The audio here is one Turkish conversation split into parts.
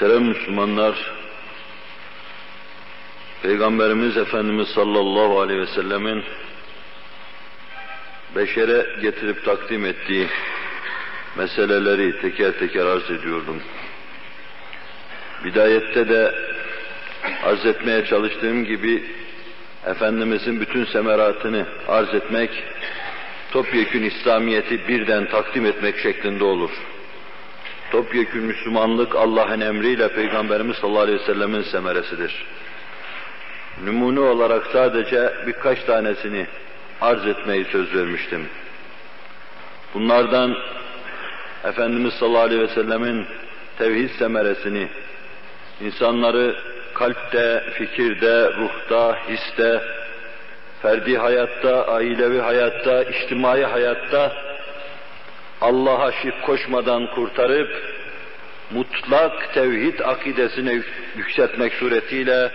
Muhterem Müslümanlar, Peygamberimiz Efendimiz sallallahu aleyhi ve sellemin beşere getirip takdim ettiği meseleleri teker teker arz ediyordum. Bidayette de arz etmeye çalıştığım gibi Efendimizin bütün semeratını arz etmek, topyekün İslamiyet'i birden takdim etmek şeklinde olur. Topyekün Müslümanlık Allah'ın emriyle Peygamberimiz sallallahu aleyhi ve sellemin semeresidir. Numune olarak sadece birkaç tanesini arz etmeyi söz vermiştim. Bunlardan Efendimiz sallallahu aleyhi ve sellemin tevhid semeresini, insanları kalpte, fikirde, ruhta, histe, ferdi hayatta, ailevi hayatta, içtimai hayatta Allah'a şirk koşmadan kurtarıp mutlak tevhid akidesine yükseltmek suretiyle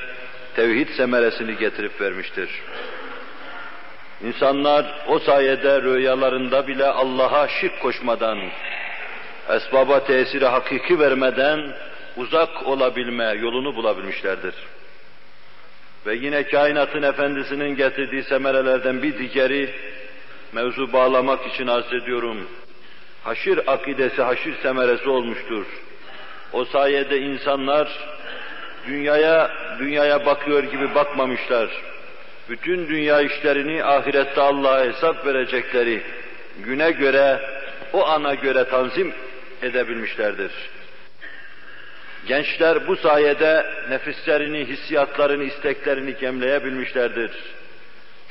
tevhid semeresini getirip vermiştir. İnsanlar o sayede rüyalarında bile Allah'a şirk koşmadan, esbaba tesiri hakiki vermeden uzak olabilme yolunu bulabilmişlerdir. Ve yine kainatın efendisinin getirdiği semerelerden bir diğeri, mevzu bağlamak için arz ediyorum, haşir akidesi, haşir semeresi olmuştur. O sayede insanlar dünyaya dünyaya bakıyor gibi bakmamışlar. Bütün dünya işlerini ahirette Allah'a hesap verecekleri güne göre, o ana göre tanzim edebilmişlerdir. Gençler bu sayede nefislerini, hissiyatlarını, isteklerini gemleyebilmişlerdir.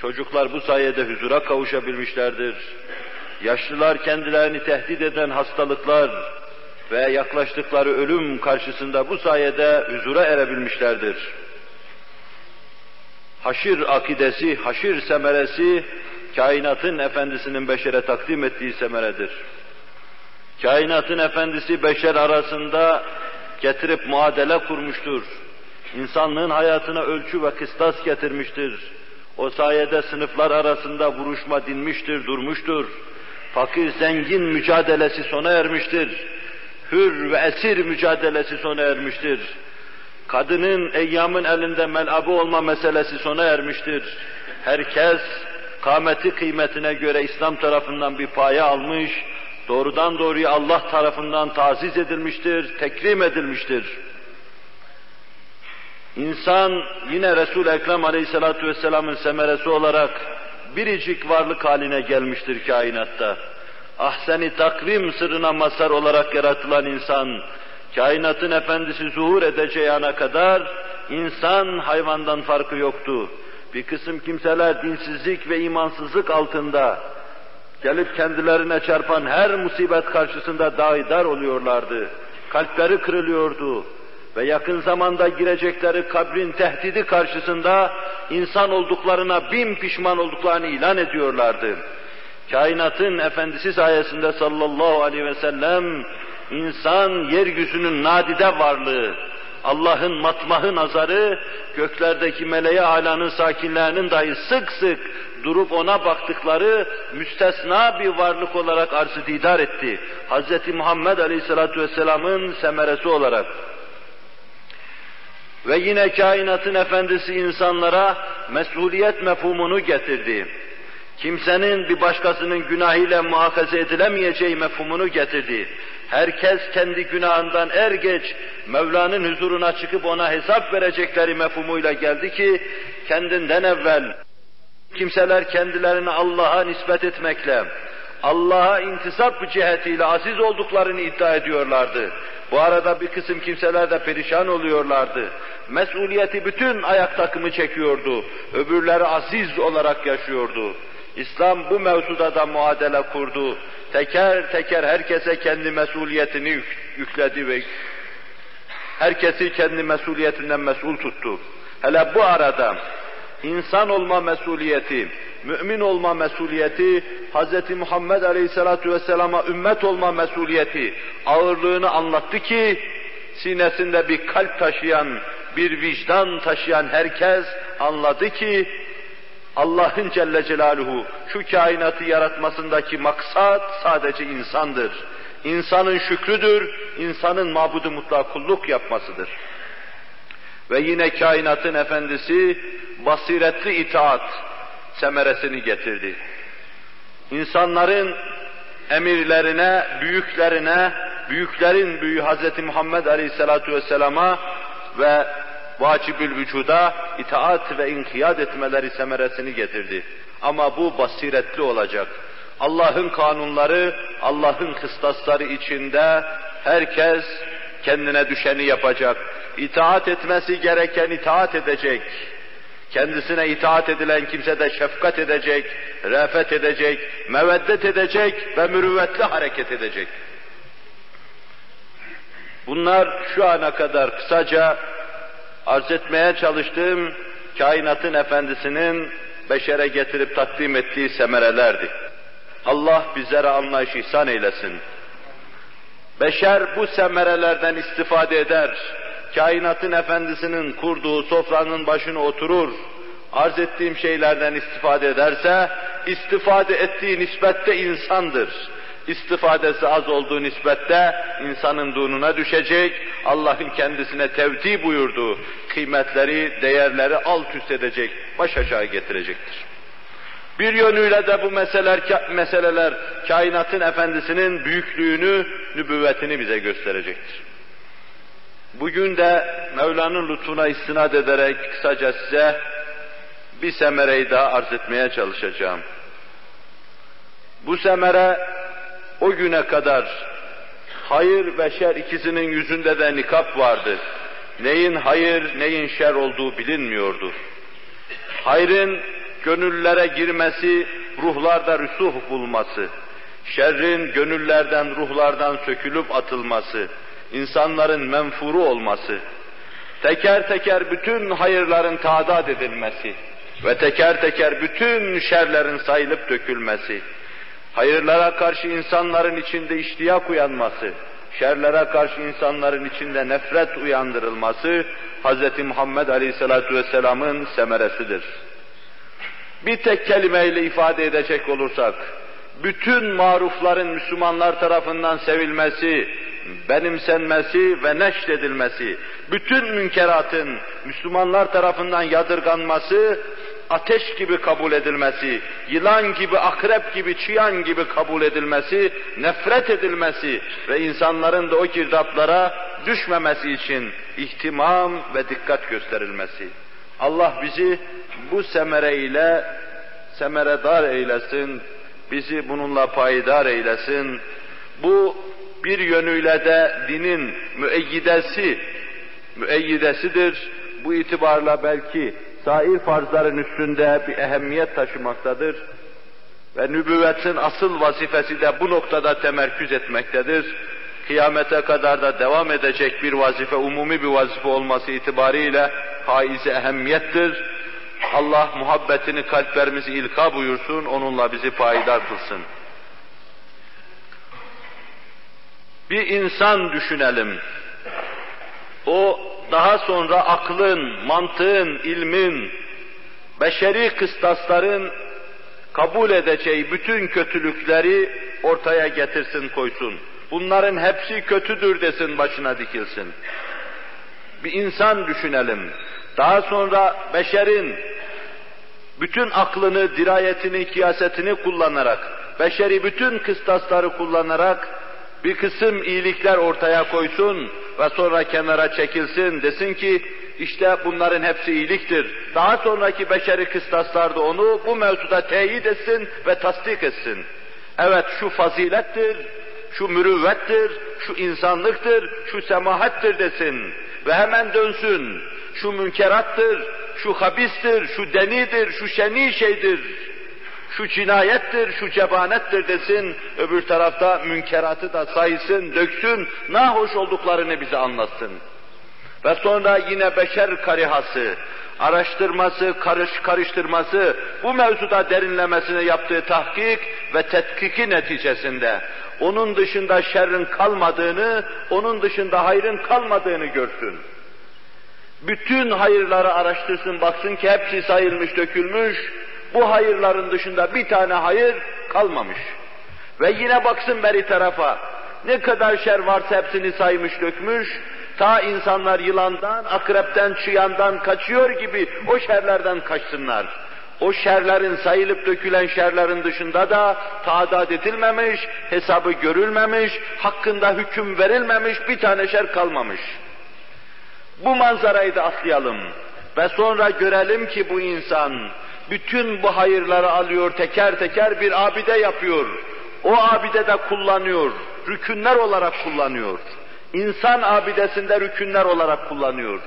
Çocuklar bu sayede huzura kavuşabilmişlerdir. Yaşlılar kendilerini tehdit eden hastalıklar ve yaklaştıkları ölüm karşısında bu sayede huzura erebilmişlerdir. Haşir akidesi, haşir semeresi, kainatın efendisinin beşere takdim ettiği semeredir. Kainatın efendisi beşer arasında getirip muadele kurmuştur. İnsanlığın hayatına ölçü ve kıstas getirmiştir. O sayede sınıflar arasında vuruşma dinmiştir, durmuştur. Fakir zengin mücadelesi sona ermiştir. Hür ve esir mücadelesi sona ermiştir. Kadının eyyamın elinde melabı olma meselesi sona ermiştir. Herkes kâmeti kıymetine göre İslam tarafından bir paya almış, doğrudan doğruya Allah tarafından taziz edilmiştir, tekrim edilmiştir. İnsan yine Resul-i Ekrem Aleyhisselatü Vesselam'ın semeresi olarak biricik varlık haline gelmiştir kainatta. Ahseni takvim sırrına mazhar olarak yaratılan insan, kainatın efendisi zuhur edeceği ana kadar insan hayvandan farkı yoktu. Bir kısım kimseler dinsizlik ve imansızlık altında gelip kendilerine çarpan her musibet karşısında daidar oluyorlardı. Kalpleri kırılıyordu ve yakın zamanda girecekleri kabrin tehdidi karşısında insan olduklarına bin pişman olduklarını ilan ediyorlardı. Kainatın efendisi sayesinde sallallahu aleyhi ve sellem insan yeryüzünün nadide varlığı, Allah'ın matmahı nazarı, göklerdeki meleğe alanın sakinlerinin dahi sık sık durup ona baktıkları müstesna bir varlık olarak arz didar etti. Hz. Muhammed Aleyhisselatü Vesselam'ın semeresi olarak. Ve yine kainatın efendisi insanlara mesuliyet mefhumunu getirdi. Kimsenin bir başkasının günahıyla muhafaza edilemeyeceği mefhumunu getirdi. Herkes kendi günahından er geç Mevla'nın huzuruna çıkıp ona hesap verecekleri mefhumuyla geldi ki kendinden evvel kimseler kendilerini Allah'a nispet etmekle, Allah'a intisap cihetiyle aziz olduklarını iddia ediyorlardı. Bu arada bir kısım kimseler de perişan oluyorlardı. Mesuliyeti bütün ayak takımı çekiyordu. Öbürleri aziz olarak yaşıyordu. İslam bu mevzuda da muadele kurdu. Teker teker herkese kendi mesuliyetini yükledi ve herkesi kendi mesuliyetinden mesul tuttu. Hele bu arada insan olma mesuliyeti, mümin olma mesuliyeti, Hz. Muhammed Aleyhisselatü Vesselam'a ümmet olma mesuliyeti ağırlığını anlattı ki, sinesinde bir kalp taşıyan, bir vicdan taşıyan herkes anladı ki, Allah'ın Celle Celaluhu şu kainatı yaratmasındaki maksat sadece insandır. İnsanın şükrüdür, insanın mabudu mutlak kulluk yapmasıdır. Ve yine kainatın efendisi basiretli itaat semeresini getirdi. İnsanların emirlerine, büyüklerine, büyüklerin büyüğü Hz. Muhammed Aleyhisselatu Vesselam'a ve vacibül vücuda itaat ve inkiyat etmeleri semeresini getirdi. Ama bu basiretli olacak. Allah'ın kanunları, Allah'ın kıstasları içinde herkes kendine düşeni yapacak. İtaat etmesi gereken itaat edecek. Kendisine itaat edilen kimse de şefkat edecek, refet edecek, meveddet edecek ve mürüvvetli hareket edecek. Bunlar şu ana kadar kısaca arz etmeye çalıştığım kainatın efendisinin beşere getirip takdim ettiği semerelerdi. Allah bizlere anlayış ihsan eylesin. Beşer bu semerelerden istifade eder. Kainatın efendisinin kurduğu sofranın başına oturur. Arz ettiğim şeylerden istifade ederse, istifade ettiği nispette insandır istifadesi az olduğu nispette insanın dununa düşecek, Allah'ın kendisine tevdi buyurduğu kıymetleri, değerleri alt üst edecek, baş aşağı getirecektir. Bir yönüyle de bu meseleler, meseleler kainatın efendisinin büyüklüğünü, nübüvvetini bize gösterecektir. Bugün de Mevla'nın lütfuna istinad ederek kısaca size bir semereyi daha arz etmeye çalışacağım. Bu semere o güne kadar hayır ve şer ikisinin yüzünde de nikap vardı. Neyin hayır, neyin şer olduğu bilinmiyordu. Hayrın gönüllere girmesi, ruhlarda rüsuh bulması, şerrin gönüllerden, ruhlardan sökülüp atılması, insanların menfuru olması, teker teker bütün hayırların tadat edilmesi ve teker teker bütün şerlerin sayılıp dökülmesi, hayırlara karşı insanların içinde iştiyak uyanması, şerlere karşı insanların içinde nefret uyandırılması Hz. Muhammed Aleyhisselatü Vesselam'ın semeresidir. Bir tek kelimeyle ifade edecek olursak, bütün marufların Müslümanlar tarafından sevilmesi, benimsenmesi ve neşredilmesi, bütün münkeratın Müslümanlar tarafından yadırganması ateş gibi kabul edilmesi, yılan gibi, akrep gibi, çıyan gibi kabul edilmesi, nefret edilmesi ve insanların da o girdaplara düşmemesi için ihtimam ve dikkat gösterilmesi. Allah bizi bu semere ile semeredar eylesin, bizi bununla payidar eylesin. Bu bir yönüyle de dinin müeyyidesi, müeyyidesidir. Bu itibarla belki sair farzların üstünde bir ehemmiyet taşımaktadır. Ve nübüvvetin asıl vazifesi de bu noktada temerküz etmektedir. Kıyamete kadar da devam edecek bir vazife, umumi bir vazife olması itibariyle haize ehemmiyettir. Allah muhabbetini kalplerimizi ilka buyursun, onunla bizi payidar kılsın. Bir insan düşünelim. O daha sonra aklın, mantığın, ilmin, beşeri kıstasların kabul edeceği bütün kötülükleri ortaya getirsin koysun. Bunların hepsi kötüdür desin başına dikilsin. Bir insan düşünelim. Daha sonra beşerin bütün aklını, dirayetini, kiyasetini kullanarak, beşeri bütün kıstasları kullanarak bir kısım iyilikler ortaya koysun ve sonra kenara çekilsin desin ki işte bunların hepsi iyiliktir. Daha sonraki beşeri kıstaslar da onu bu mevzuda teyit etsin ve tasdik etsin. Evet şu fazilettir, şu mürüvvettir, şu insanlıktır, şu semahattir desin ve hemen dönsün. Şu münkerattır, şu habistir, şu denidir, şu şeni şeydir şu cinayettir, şu cebanettir desin, öbür tarafta münkeratı da saysın, döksün, nahoş olduklarını bize anlatsın. Ve sonra yine beşer karihası, araştırması, karış karıştırması, bu mevzuda derinlemesine yaptığı tahkik ve tetkiki neticesinde onun dışında şerrin kalmadığını, onun dışında hayrın kalmadığını görsün. Bütün hayırları araştırsın, baksın ki hepsi sayılmış, dökülmüş, bu hayırların dışında bir tane hayır kalmamış. Ve yine baksın beri tarafa, Ne kadar şer varsa hepsini saymış dökmüş. Ta insanlar yılandan, akrepten, çıyandan kaçıyor gibi o şerlerden kaçsınlar. O şerlerin sayılıp dökülen şerlerin dışında da tadat edilmemiş, hesabı görülmemiş, hakkında hüküm verilmemiş bir tane şer kalmamış. Bu manzarayı da atlayalım ve sonra görelim ki bu insan bütün bu hayırları alıyor teker teker bir abide yapıyor. O abide de kullanıyor, rükünler olarak kullanıyor. İnsan abidesinde rükünler olarak kullanıyor.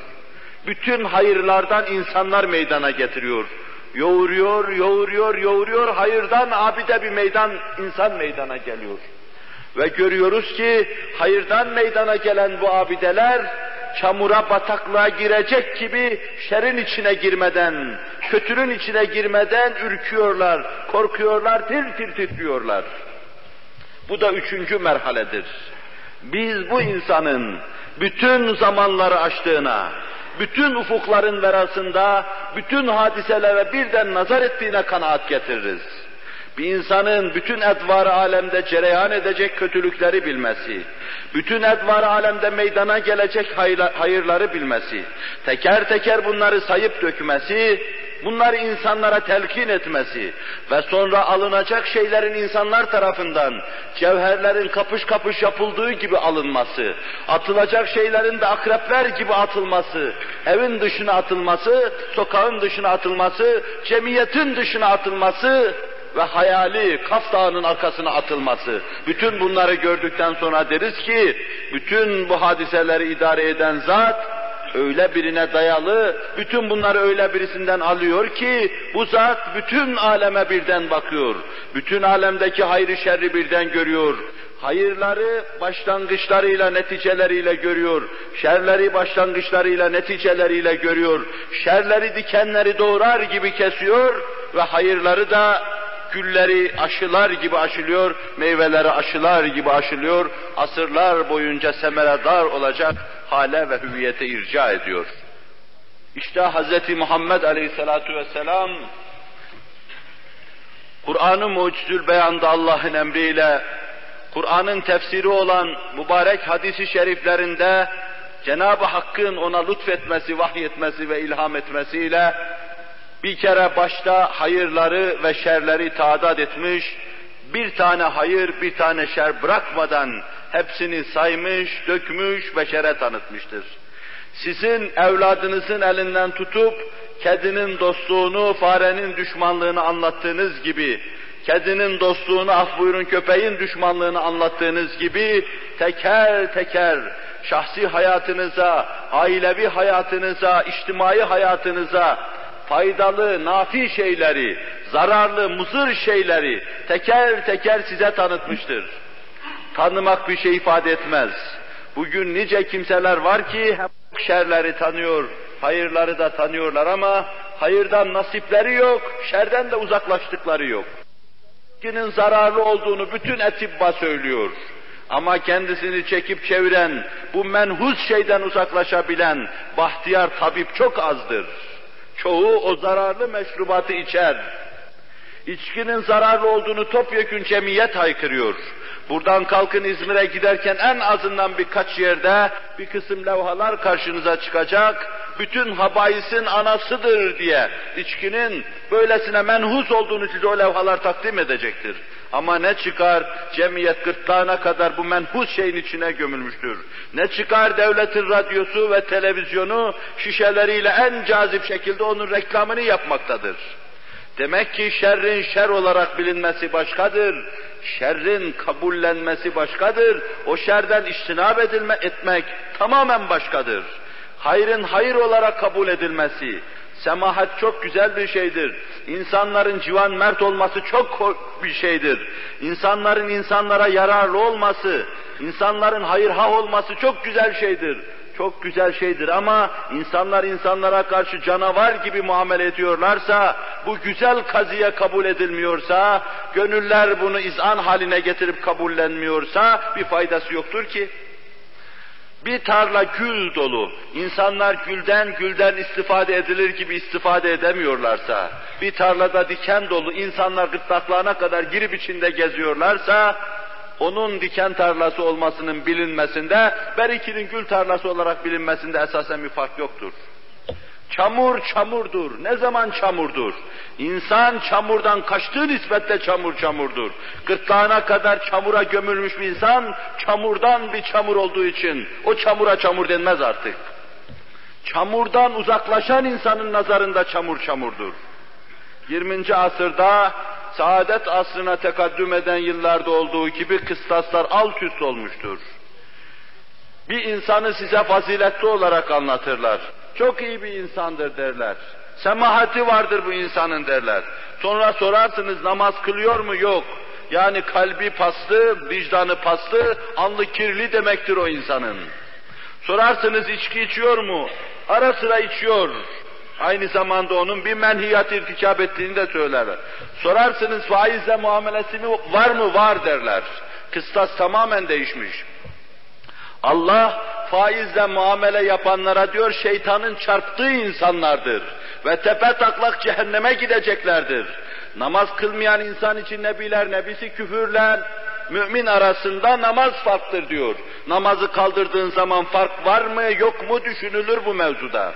Bütün hayırlardan insanlar meydana getiriyor. Yoğuruyor, yoğuruyor, yoğuruyor, hayırdan abide bir meydan, insan meydana geliyor. Ve görüyoruz ki hayırdan meydana gelen bu abideler çamura bataklığa girecek gibi şerin içine girmeden, kötünün içine girmeden ürküyorlar, korkuyorlar, tir tir titriyorlar. Bu da üçüncü merhaledir. Biz bu insanın bütün zamanları açtığına, bütün ufukların verasında, bütün hadiselere birden nazar ettiğine kanaat getiririz. Bir insanın bütün edvar alemde cereyan edecek kötülükleri bilmesi, bütün edvar alemde meydana gelecek hayırları bilmesi, teker teker bunları sayıp dökmesi, bunları insanlara telkin etmesi ve sonra alınacak şeylerin insanlar tarafından cevherlerin kapış kapış yapıldığı gibi alınması, atılacak şeylerin de akrepler gibi atılması, evin dışına atılması, sokağın dışına atılması, cemiyetin dışına atılması ve hayali Kaf Dağı'nın arkasına atılması. Bütün bunları gördükten sonra deriz ki, bütün bu hadiseleri idare eden zat, öyle birine dayalı, bütün bunları öyle birisinden alıyor ki, bu zat bütün aleme birden bakıyor. Bütün alemdeki hayrı şerri birden görüyor. Hayırları başlangıçlarıyla, neticeleriyle görüyor. Şerleri başlangıçlarıyla, neticeleriyle görüyor. Şerleri dikenleri doğrar gibi kesiyor ve hayırları da gülleri aşılar gibi aşılıyor, meyveleri aşılar gibi aşılıyor, asırlar boyunca semeredar olacak hale ve hüviyete irca ediyor. İşte Hz. Muhammed Aleyhisselatu Vesselam Kur'an-ı Mucizül Beyan'da Allah'ın emriyle Kur'an'ın tefsiri olan mübarek hadisi şeriflerinde Cenab-ı Hakk'ın ona lütfetmesi, vahyetmesi ve ilham etmesiyle bir kere başta hayırları ve şerleri tadat etmiş, bir tane hayır, bir tane şer bırakmadan hepsini saymış, dökmüş ve şere tanıtmıştır. Sizin evladınızın elinden tutup kedinin dostluğunu, farenin düşmanlığını anlattığınız gibi, kedinin dostluğunu, af buyurun köpeğin düşmanlığını anlattığınız gibi teker teker şahsi hayatınıza, ailevi hayatınıza, içtimai hayatınıza faydalı, nafi şeyleri, zararlı, muzır şeyleri teker teker size tanıtmıştır. Tanımak bir şey ifade etmez. Bugün nice kimseler var ki hem şerleri tanıyor, hayırları da tanıyorlar ama hayırdan nasipleri yok, şerden de uzaklaştıkları yok. Kinin zararlı olduğunu bütün etibba söylüyor. Ama kendisini çekip çeviren, bu menhuz şeyden uzaklaşabilen bahtiyar tabip çok azdır. Çoğu o zararlı meşrubatı içer. İçkinin zararlı olduğunu topyekün cemiyet haykırıyor. Buradan kalkın İzmir'e giderken en azından birkaç yerde bir kısım levhalar karşınıza çıkacak. Bütün habaisin anasıdır diye içkinin böylesine menhus olduğunu size o levhalar takdim edecektir. Ama ne çıkar cemiyet gırtlağına kadar bu menhus şeyin içine gömülmüştür. Ne çıkar devletin radyosu ve televizyonu şişeleriyle en cazip şekilde onun reklamını yapmaktadır. Demek ki şerrin şer olarak bilinmesi başkadır. Şerrin kabullenmesi başkadır. O şerden iştinab edilme, etmek tamamen başkadır. Hayrın hayır olarak kabul edilmesi, Semahat çok güzel bir şeydir. İnsanların civan mert olması çok bir şeydir. İnsanların insanlara yararlı olması, insanların hayırha olması çok güzel şeydir. Çok güzel şeydir ama insanlar insanlara karşı canavar gibi muamele ediyorlarsa, bu güzel kazıya kabul edilmiyorsa, gönüller bunu izan haline getirip kabullenmiyorsa bir faydası yoktur ki. Bir tarla gül dolu, insanlar gülden gülden istifade edilir gibi istifade edemiyorlarsa, bir tarlada diken dolu, insanlar gırtlaklarına kadar girip içinde geziyorlarsa, onun diken tarlası olmasının bilinmesinde, Berikinin gül tarlası olarak bilinmesinde esasen bir fark yoktur. Çamur çamurdur. Ne zaman çamurdur? İnsan çamurdan kaçtığı nispetle çamur çamurdur. Gırtlağına kadar çamura gömülmüş bir insan, çamurdan bir çamur olduğu için o çamura çamur denmez artık. Çamurdan uzaklaşan insanın nazarında çamur çamurdur. 20. asırda saadet asrına tekaddüm eden yıllarda olduğu gibi kıstaslar alt üst olmuştur. Bir insanı size faziletli olarak anlatırlar. Çok iyi bir insandır derler. Semahati vardır bu insanın derler. Sonra sorarsınız namaz kılıyor mu? Yok. Yani kalbi paslı, vicdanı paslı, anlı kirli demektir o insanın. Sorarsınız içki içiyor mu? Ara sıra içiyor. Aynı zamanda onun bir menhiyat irtikap ettiğini de söylerler. Sorarsınız faizle muamelesi mi var mı? Var derler. Kıstas tamamen değişmiş. Allah faizle muamele yapanlara diyor şeytanın çarptığı insanlardır ve tepe taklak cehenneme gideceklerdir. Namaz kılmayan insan için nebiler nebisi küfürle mümin arasında namaz farktır diyor. Namazı kaldırdığın zaman fark var mı yok mu düşünülür bu mevzuda.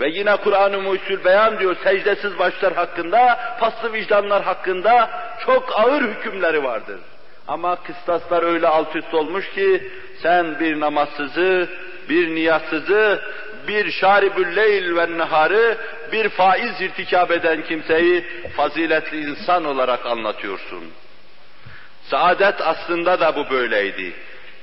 Ve yine Kur'an-ı Muhsul beyan diyor secdesiz başlar hakkında, paslı vicdanlar hakkında çok ağır hükümleri vardır. Ama kıstaslar öyle alt üst olmuş ki sen bir namazsızı, bir niyatsızı, bir şaribül leyl ve neharı, bir faiz irtikab eden kimseyi faziletli insan olarak anlatıyorsun. Saadet aslında da bu böyleydi.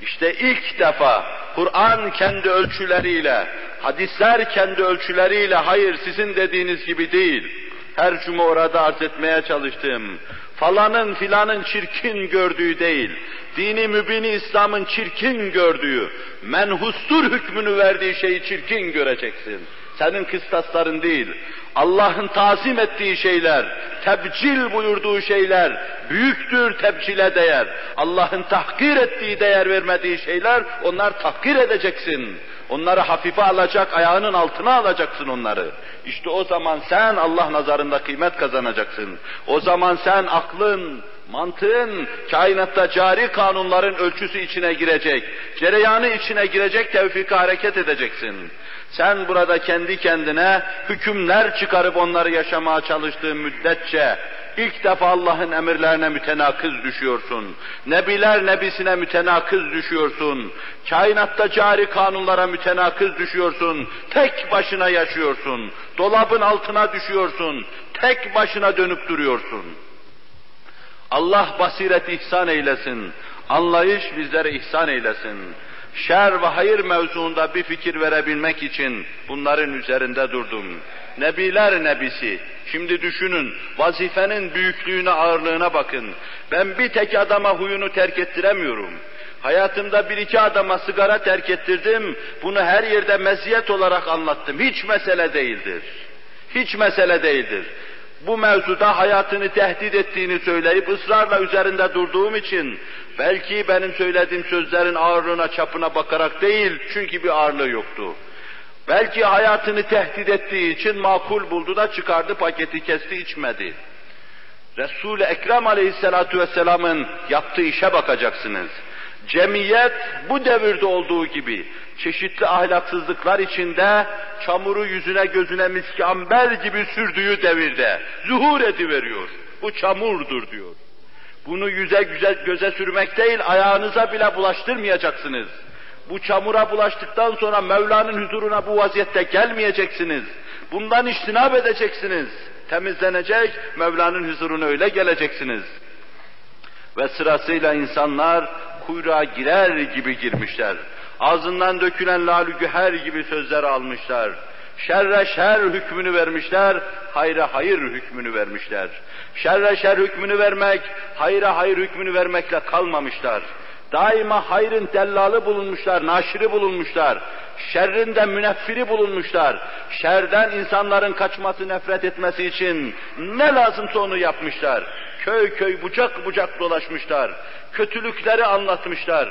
İşte ilk defa Kur'an kendi ölçüleriyle, hadisler kendi ölçüleriyle, hayır sizin dediğiniz gibi değil, her cuma orada arz etmeye çalıştım. Falanın filanın çirkin gördüğü değil, dini mübini İslam'ın çirkin gördüğü, menhustur hükmünü verdiği şeyi çirkin göreceksin. Senin kıstasların değil, Allah'ın tazim ettiği şeyler, tebcil buyurduğu şeyler, büyüktür tebcile değer. Allah'ın tahkir ettiği, değer vermediği şeyler, onlar tahkir edeceksin. Onları hafife alacak, ayağının altına alacaksın onları. İşte o zaman sen Allah nazarında kıymet kazanacaksın. O zaman sen aklın, mantığın, kainatta cari kanunların ölçüsü içine girecek, cereyanı içine girecek tevfika hareket edeceksin. Sen burada kendi kendine hükümler çıkarıp onları yaşamaya çalıştığın müddetçe ilk defa Allah'ın emirlerine mütenakız düşüyorsun. Nebiler nebisine mütenakız düşüyorsun. Kainatta cari kanunlara mütenakız düşüyorsun. Tek başına yaşıyorsun. Dolabın altına düşüyorsun. Tek başına dönüp duruyorsun. Allah basiret ihsan eylesin. Anlayış bizlere ihsan eylesin şer ve hayır mevzuunda bir fikir verebilmek için bunların üzerinde durdum. Nebiler nebisi. Şimdi düşünün, vazifenin büyüklüğüne, ağırlığına bakın. Ben bir tek adama huyunu terk ettiremiyorum. Hayatımda bir iki adama sigara terk ettirdim, bunu her yerde meziyet olarak anlattım. Hiç mesele değildir. Hiç mesele değildir bu mevzuda hayatını tehdit ettiğini söyleyip ısrarla üzerinde durduğum için belki benim söylediğim sözlerin ağırlığına çapına bakarak değil çünkü bir ağırlığı yoktu. Belki hayatını tehdit ettiği için makul buldu da çıkardı paketi kesti içmedi. Resul-i Ekrem aleyhissalatu vesselamın yaptığı işe bakacaksınız. Cemiyet bu devirde olduğu gibi çeşitli ahlaksızlıklar içinde çamuru yüzüne gözüne miski gibi sürdüğü devirde zuhur ediveriyor. Bu çamurdur diyor. Bunu yüze güzel göze sürmek değil, ayağınıza bile bulaştırmayacaksınız. Bu çamura bulaştıktan sonra Mevla'nın huzuruna bu vaziyette gelmeyeceksiniz. Bundan iştinab edeceksiniz. Temizlenecek, Mevla'nın huzuruna öyle geleceksiniz. Ve sırasıyla insanlar kuyruğa girer gibi girmişler. Ağzından dökülen lalü güher gibi sözler almışlar. Şerre şer hükmünü vermişler, hayra hayır hükmünü vermişler. Şerre şer hükmünü vermek, hayra hayır hükmünü vermekle kalmamışlar. Daima hayrın dellalı bulunmuşlar, naşiri bulunmuşlar. Şerrin de müneffiri bulunmuşlar. Şerden insanların kaçması, nefret etmesi için ne lazımsa onu yapmışlar. Köy köy, bucak bucak dolaşmışlar. Kötülükleri anlatmışlar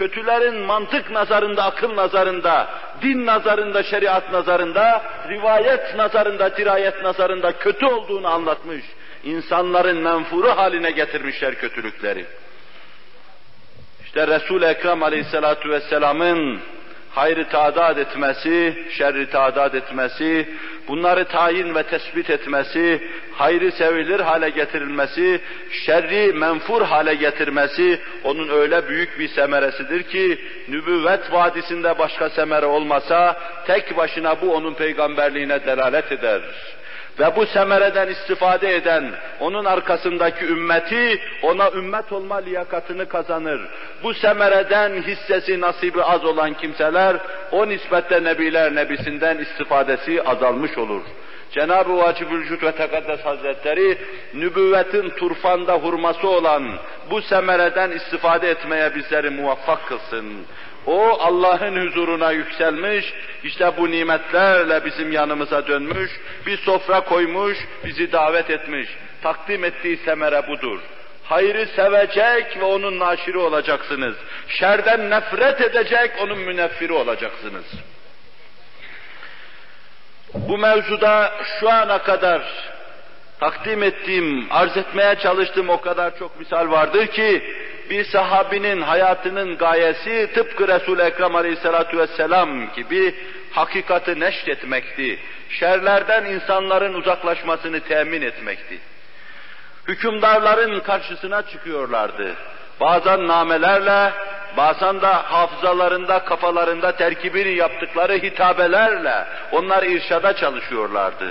kötülerin mantık nazarında, akıl nazarında, din nazarında, şeriat nazarında, rivayet nazarında, dirayet nazarında kötü olduğunu anlatmış. İnsanların menfuru haline getirmişler kötülükleri. İşte Resul-i Ekrem Aleyhisselatü Vesselam'ın hayrı tadat etmesi, şerri tadat etmesi, bunları tayin ve tespit etmesi, hayrı sevilir hale getirilmesi, şerri menfur hale getirmesi onun öyle büyük bir semeresidir ki nübüvvet vadisinde başka semere olmasa tek başına bu onun peygamberliğine delalet eder ve bu semereden istifade eden, onun arkasındaki ümmeti, ona ümmet olma liyakatını kazanır. Bu semereden hissesi, nasibi az olan kimseler, o nispette Nebiler Nebisinden istifadesi azalmış olur. Cenab-ı Vacibülcud ve Tekaddes Hazretleri, nübüvvetin turfanda hurması olan bu semereden istifade etmeye bizleri muvaffak kılsın. O Allah'ın huzuruna yükselmiş, işte bu nimetlerle bizim yanımıza dönmüş, bir sofra koymuş, bizi davet etmiş. Takdim ettiği semere budur. Hayrı sevecek ve onun naşiri olacaksınız. Şerden nefret edecek, onun müneffiri olacaksınız. Bu mevzuda şu ana kadar takdim ettiğim, arz etmeye çalıştığım o kadar çok misal vardır ki, bir sahabinin hayatının gayesi tıpkı Resul-i Ekrem Aleyhisselatü Vesselam gibi hakikati neşretmekti. Şerlerden insanların uzaklaşmasını temin etmekti. Hükümdarların karşısına çıkıyorlardı. Bazen namelerle, bazen de hafızalarında, kafalarında terkibini yaptıkları hitabelerle onlar irşada çalışıyorlardı.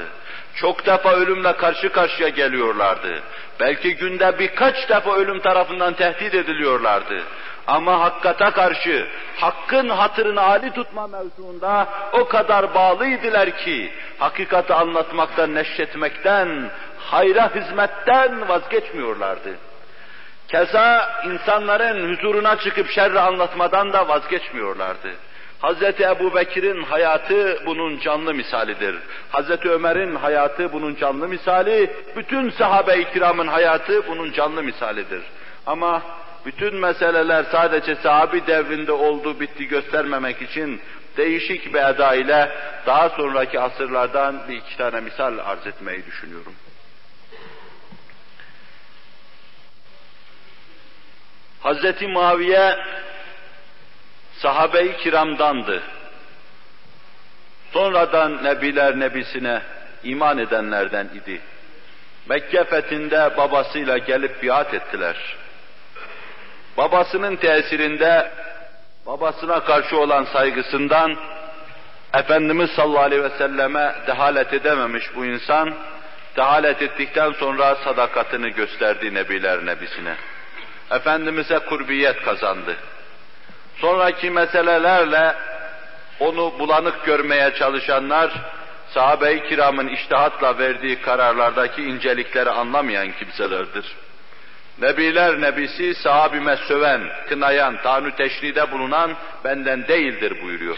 Çok defa ölümle karşı karşıya geliyorlardı. Belki günde birkaç defa ölüm tarafından tehdit ediliyorlardı. Ama hakkata karşı, hakkın hatırını âli tutma mevzuunda o kadar bağlıydılar ki, hakikati anlatmaktan, neşretmekten, hayra hizmetten vazgeçmiyorlardı. Keza insanların huzuruna çıkıp şerri anlatmadan da vazgeçmiyorlardı. Hazreti Ebu Bekir'in hayatı bunun canlı misalidir. Hazreti Ömer'in hayatı bunun canlı misali, bütün sahabe-i kiramın hayatı bunun canlı misalidir. Ama bütün meseleler sadece sahabi devrinde olduğu bitti göstermemek için değişik bir eda ile daha sonraki asırlardan bir iki tane misal arz etmeyi düşünüyorum. Hazreti Muaviye sahabe-i kiramdandı. Sonradan nebiler nebisine iman edenlerden idi. Mekke fethinde babasıyla gelip biat ettiler. Babasının tesirinde, babasına karşı olan saygısından, Efendimiz sallallahu aleyhi ve selleme dehalet edememiş bu insan, dehalet ettikten sonra sadakatini gösterdi nebiler nebisine. Efendimiz'e kurbiyet kazandı. Sonraki meselelerle onu bulanık görmeye çalışanlar, sahabe-i kiramın iştihatla verdiği kararlardaki incelikleri anlamayan kimselerdir. Nebiler nebisi sahabime söven, kınayan, tanrı teşride bulunan benden değildir buyuruyor.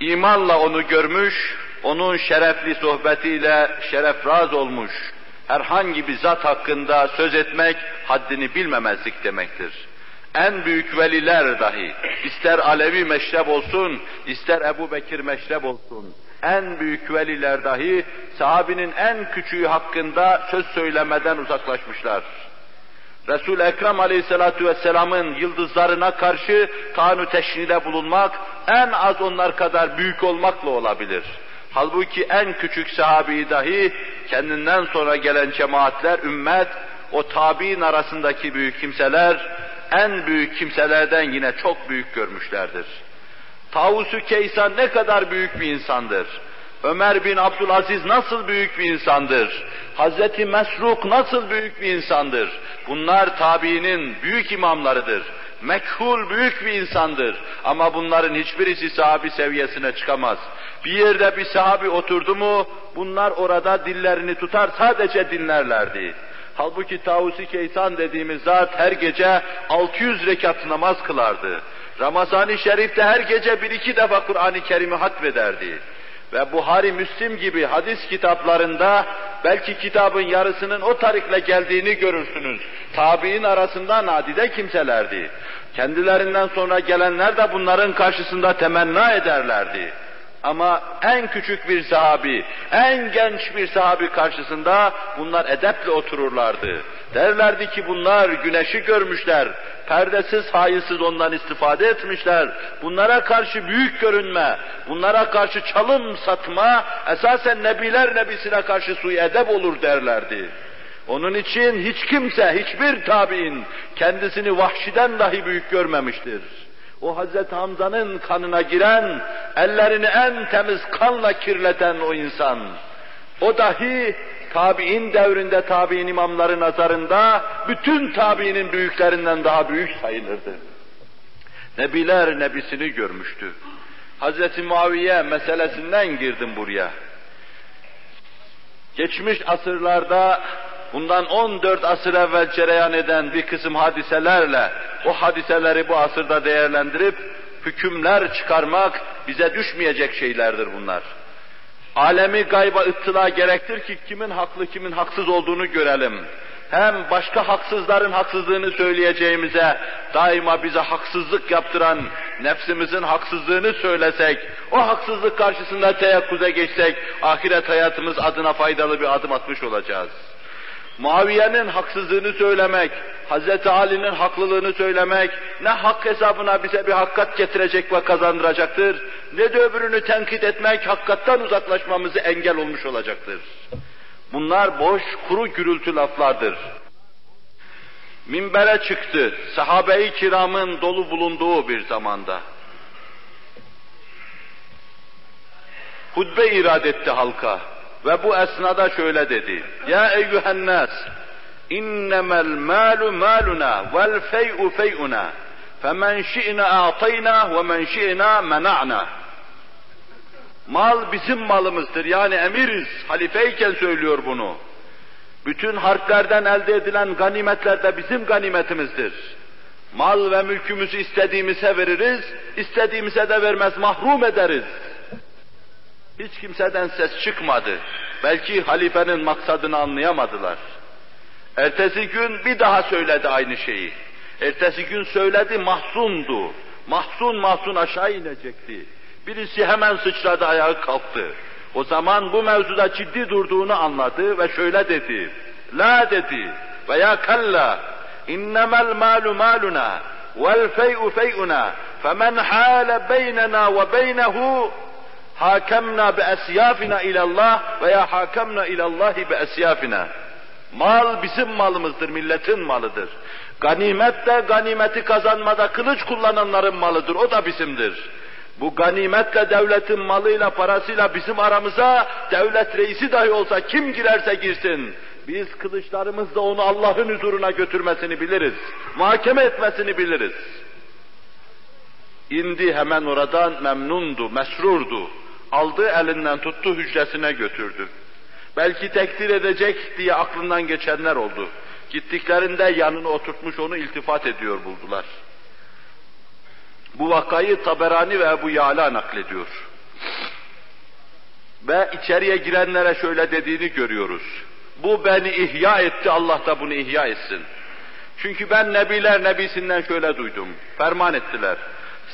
İmanla onu görmüş, onun şerefli sohbetiyle şerefraz olmuş, herhangi bir zat hakkında söz etmek haddini bilmemezlik demektir en büyük veliler dahi, ister Alevi meşrep olsun, ister Ebu Bekir meşrep olsun, en büyük veliler dahi sahabinin en küçüğü hakkında söz söylemeden uzaklaşmışlar. Resul-i Ekrem Aleyhisselatü Vesselam'ın yıldızlarına karşı kanun teşnide bulunmak en az onlar kadar büyük olmakla olabilir. Halbuki en küçük sahabi dahi kendinden sonra gelen cemaatler, ümmet, o tabi'in arasındaki büyük kimseler en büyük kimselerden yine çok büyük görmüşlerdir. Tavus-u Keysan ne kadar büyük bir insandır. Ömer bin Abdülaziz nasıl büyük bir insandır. Hazreti Mesruk nasıl büyük bir insandır. Bunlar tabiinin büyük imamlarıdır. Mekhul büyük bir insandır. Ama bunların hiçbirisi sahabi seviyesine çıkamaz. Bir yerde bir sahabi oturdu mu, bunlar orada dillerini tutar sadece dinlerlerdi. Halbuki Tavus-i Keysan dediğimiz zat her gece 600 rekat namaz kılardı. Ramazan-ı Şerif'te her gece bir iki defa Kur'an-ı Kerim'i hatmederdi. Ve Buhari, Müslim gibi hadis kitaplarında belki kitabın yarısının o tarikle geldiğini görürsünüz. Tabi'in arasında nadide kimselerdi. Kendilerinden sonra gelenler de bunların karşısında temenna ederlerdi. Ama en küçük bir sahabi, en genç bir sahabi karşısında bunlar edeple otururlardı. Derlerdi ki bunlar güneşi görmüşler, perdesiz, hayırsız ondan istifade etmişler. Bunlara karşı büyük görünme, bunlara karşı çalım satma, esasen nebiler nebisine karşı suyu edep olur derlerdi. Onun için hiç kimse, hiçbir tabi'in kendisini vahşiden dahi büyük görmemiştir. O Hazreti Hamza'nın kanına giren, ellerini en temiz kanla kirleten o insan. O dahi tabi'in devrinde tabi'in imamları nazarında bütün tabi'inin büyüklerinden daha büyük sayılırdı. Nebiler nebisini görmüştü. Hazreti Muaviye meselesinden girdim buraya. Geçmiş asırlarda bundan 14 asır evvel cereyan eden bir kısım hadiselerle o hadiseleri bu asırda değerlendirip hükümler çıkarmak bize düşmeyecek şeylerdir bunlar. Alemi gayba ıttıla gerektir ki kimin haklı kimin haksız olduğunu görelim. Hem başka haksızların haksızlığını söyleyeceğimize daima bize haksızlık yaptıran nefsimizin haksızlığını söylesek, o haksızlık karşısında teyakkuze geçsek, ahiret hayatımız adına faydalı bir adım atmış olacağız. Muaviye'nin haksızlığını söylemek, Hz. Ali'nin haklılığını söylemek, ne hak hesabına bize bir hakkat getirecek ve kazandıracaktır, ne de öbürünü tenkit etmek, hakikattan uzaklaşmamızı engel olmuş olacaktır. Bunlar boş, kuru gürültü laflardır. Minbere çıktı, sahabe-i kiramın dolu bulunduğu bir zamanda. Hutbe irad etti halka. Ve bu esnada şöyle dedi. Ya eyyühen nas, innemel malu maluna vel fey'u fey'una. Femen şi'na a'tayna ve men şi'na mena'na. Mal bizim malımızdır. Yani emiriz. Halifeyken söylüyor bunu. Bütün harplerden elde edilen ganimetler de bizim ganimetimizdir. Mal ve mülkümüzü istediğimize veririz, istediğimize de vermez mahrum ederiz. Hiç kimseden ses çıkmadı. Belki halifenin maksadını anlayamadılar. Ertesi gün bir daha söyledi aynı şeyi. Ertesi gün söyledi mahzundu. Mahzun mahzun aşağı inecekti. Birisi hemen sıçradı ayağı kalktı. O zaman bu mevzuda ciddi durduğunu anladı ve şöyle dedi. La dedi veya kalla innemel malu maluna vel fey'u fey'una femen hâle beynena ve beynehu hakemna bi esyafina ilallah veya hakemna ilallahi bi esyafina. Mal bizim malımızdır, milletin malıdır. Ganimet de ganimeti kazanmada kılıç kullananların malıdır, o da bizimdir. Bu ganimetle devletin malıyla parasıyla bizim aramıza devlet reisi dahi olsa kim girerse girsin. Biz kılıçlarımızla onu Allah'ın huzuruna götürmesini biliriz. Muhakeme etmesini biliriz. İndi hemen oradan memnundu, mesrurdu. Aldı elinden tuttu hücresine götürdü. Belki tekdir edecek diye aklından geçenler oldu. Gittiklerinde yanına oturtmuş onu iltifat ediyor buldular. Bu vakayı Taberani ve Ebu Yala naklediyor. Ve içeriye girenlere şöyle dediğini görüyoruz. Bu beni ihya etti, Allah da bunu ihya etsin. Çünkü ben Nebiler Nebisinden şöyle duydum. Ferman ettiler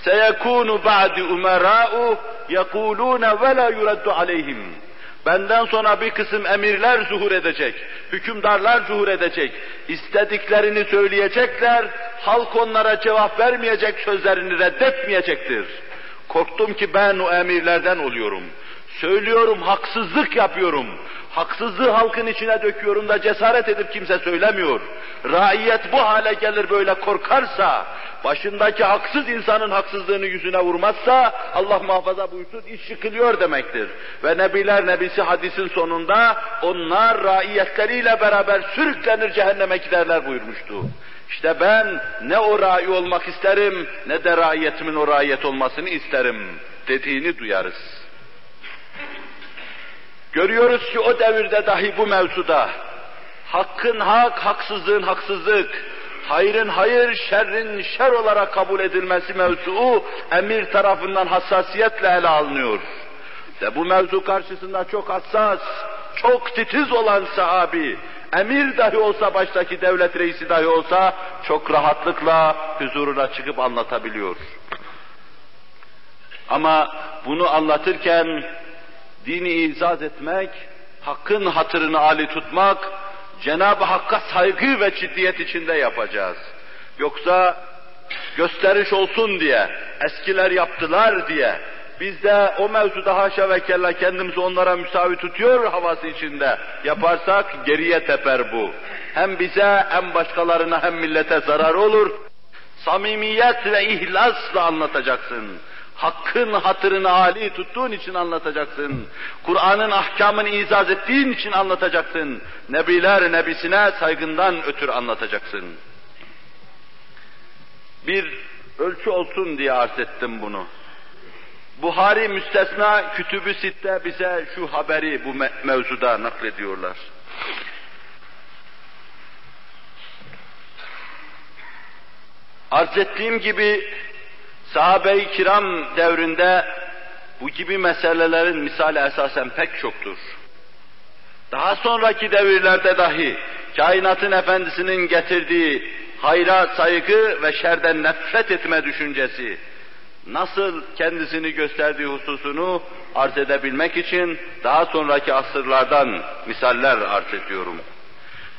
seyekûnu ba'di umerâ'u yekûlûne ve la yuraddu aleyhim. Benden sonra bir kısım emirler zuhur edecek, hükümdarlar zuhur edecek, istediklerini söyleyecekler, halk onlara cevap vermeyecek, sözlerini reddetmeyecektir. Korktum ki ben o emirlerden oluyorum. Söylüyorum, haksızlık yapıyorum. Haksızlığı halkın içine döküyorum da cesaret edip kimse söylemiyor. Raiyet bu hale gelir böyle korkarsa, başındaki haksız insanın haksızlığını yüzüne vurmazsa, Allah muhafaza buyursun iş yıkılıyor demektir. Ve Nebiler Nebisi hadisin sonunda onlar raiyetleriyle beraber sürüklenir cehenneme giderler buyurmuştu. İşte ben ne o rai olmak isterim ne de raiyetimin o raiyet olmasını isterim dediğini duyarız. Görüyoruz ki o devirde dahi bu mevzuda hakkın hak, haksızlığın haksızlık, hayrın hayır, şerrin şer olarak kabul edilmesi mevzuu emir tarafından hassasiyetle ele alınıyor. Ve bu mevzu karşısında çok hassas, çok titiz olan sahabi, emir dahi olsa baştaki devlet reisi dahi olsa çok rahatlıkla huzuruna çıkıp anlatabiliyor. Ama bunu anlatırken dini izaz etmek, hakkın hatırını âli tutmak, Cenab-ı Hakk'a saygı ve ciddiyet içinde yapacağız. Yoksa gösteriş olsun diye, eskiler yaptılar diye, biz de o mevzuda haşa ve kella kendimizi onlara müsavi tutuyor havası içinde yaparsak geriye teper bu. Hem bize hem başkalarına hem millete zarar olur. Samimiyet ve ihlasla anlatacaksın. Hakkın hatırını âli tuttuğun için anlatacaksın. Kur'an'ın ahkamını izaz ettiğin için anlatacaksın. Nebiler nebisine saygından ötürü anlatacaksın. Bir ölçü olsun diye arz ettim bunu. Buhari müstesna Kütüb-ü Sitte bize şu haberi bu me mevzuda naklediyorlar. Arz ettiğim gibi sahabe-i kiram devrinde bu gibi meselelerin misali esasen pek çoktur. Daha sonraki devirlerde dahi kainatın efendisinin getirdiği hayra saygı ve şerden nefret etme düşüncesi, nasıl kendisini gösterdiği hususunu arz edebilmek için daha sonraki asırlardan misaller arz ediyorum.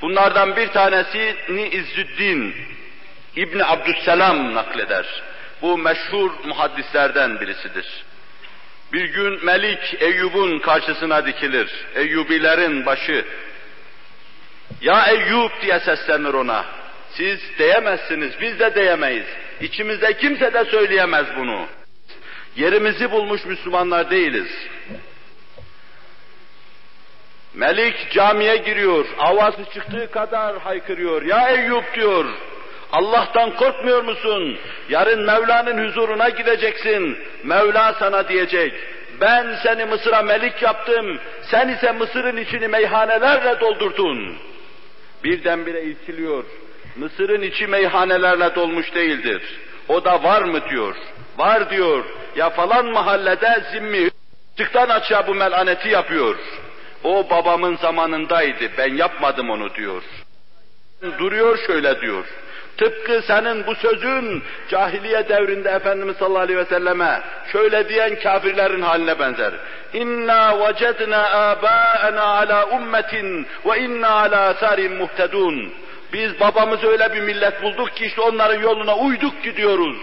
Bunlardan bir tanesini İzzüddin İbni Abdüsselam nakleder. Bu meşhur muhaddislerden birisidir. Bir gün Melik Eyyub'un karşısına dikilir. Eyyubilerin başı. Ya Eyyub diye seslenir ona. Siz diyemezsiniz, biz de diyemeyiz. İçimizde kimse de söyleyemez bunu. Yerimizi bulmuş Müslümanlar değiliz. Melik camiye giriyor, avazı çıktığı kadar haykırıyor. Ya Eyüp diyor, Allah'tan korkmuyor musun? Yarın Mevla'nın huzuruna gideceksin. Mevla sana diyecek. Ben seni Mısır'a melik yaptım. Sen ise Mısır'ın içini meyhanelerle doldurdun. Birdenbire irkiliyor. Mısır'ın içi meyhanelerle dolmuş değildir. O da var mı diyor. Var diyor. Ya falan mahallede zimmi çıktan açığa bu melaneti yapıyor. O babamın zamanındaydı. Ben yapmadım onu diyor. Duruyor şöyle diyor. Tıpkı senin bu sözün cahiliye devrinde Efendimiz sallallahu aleyhi ve selleme şöyle diyen kafirlerin haline benzer. İnna vecedna abaana ala ummetin ve inna ala asarin muhtedun. Biz babamızı öyle bir millet bulduk ki işte onların yoluna uyduk gidiyoruz.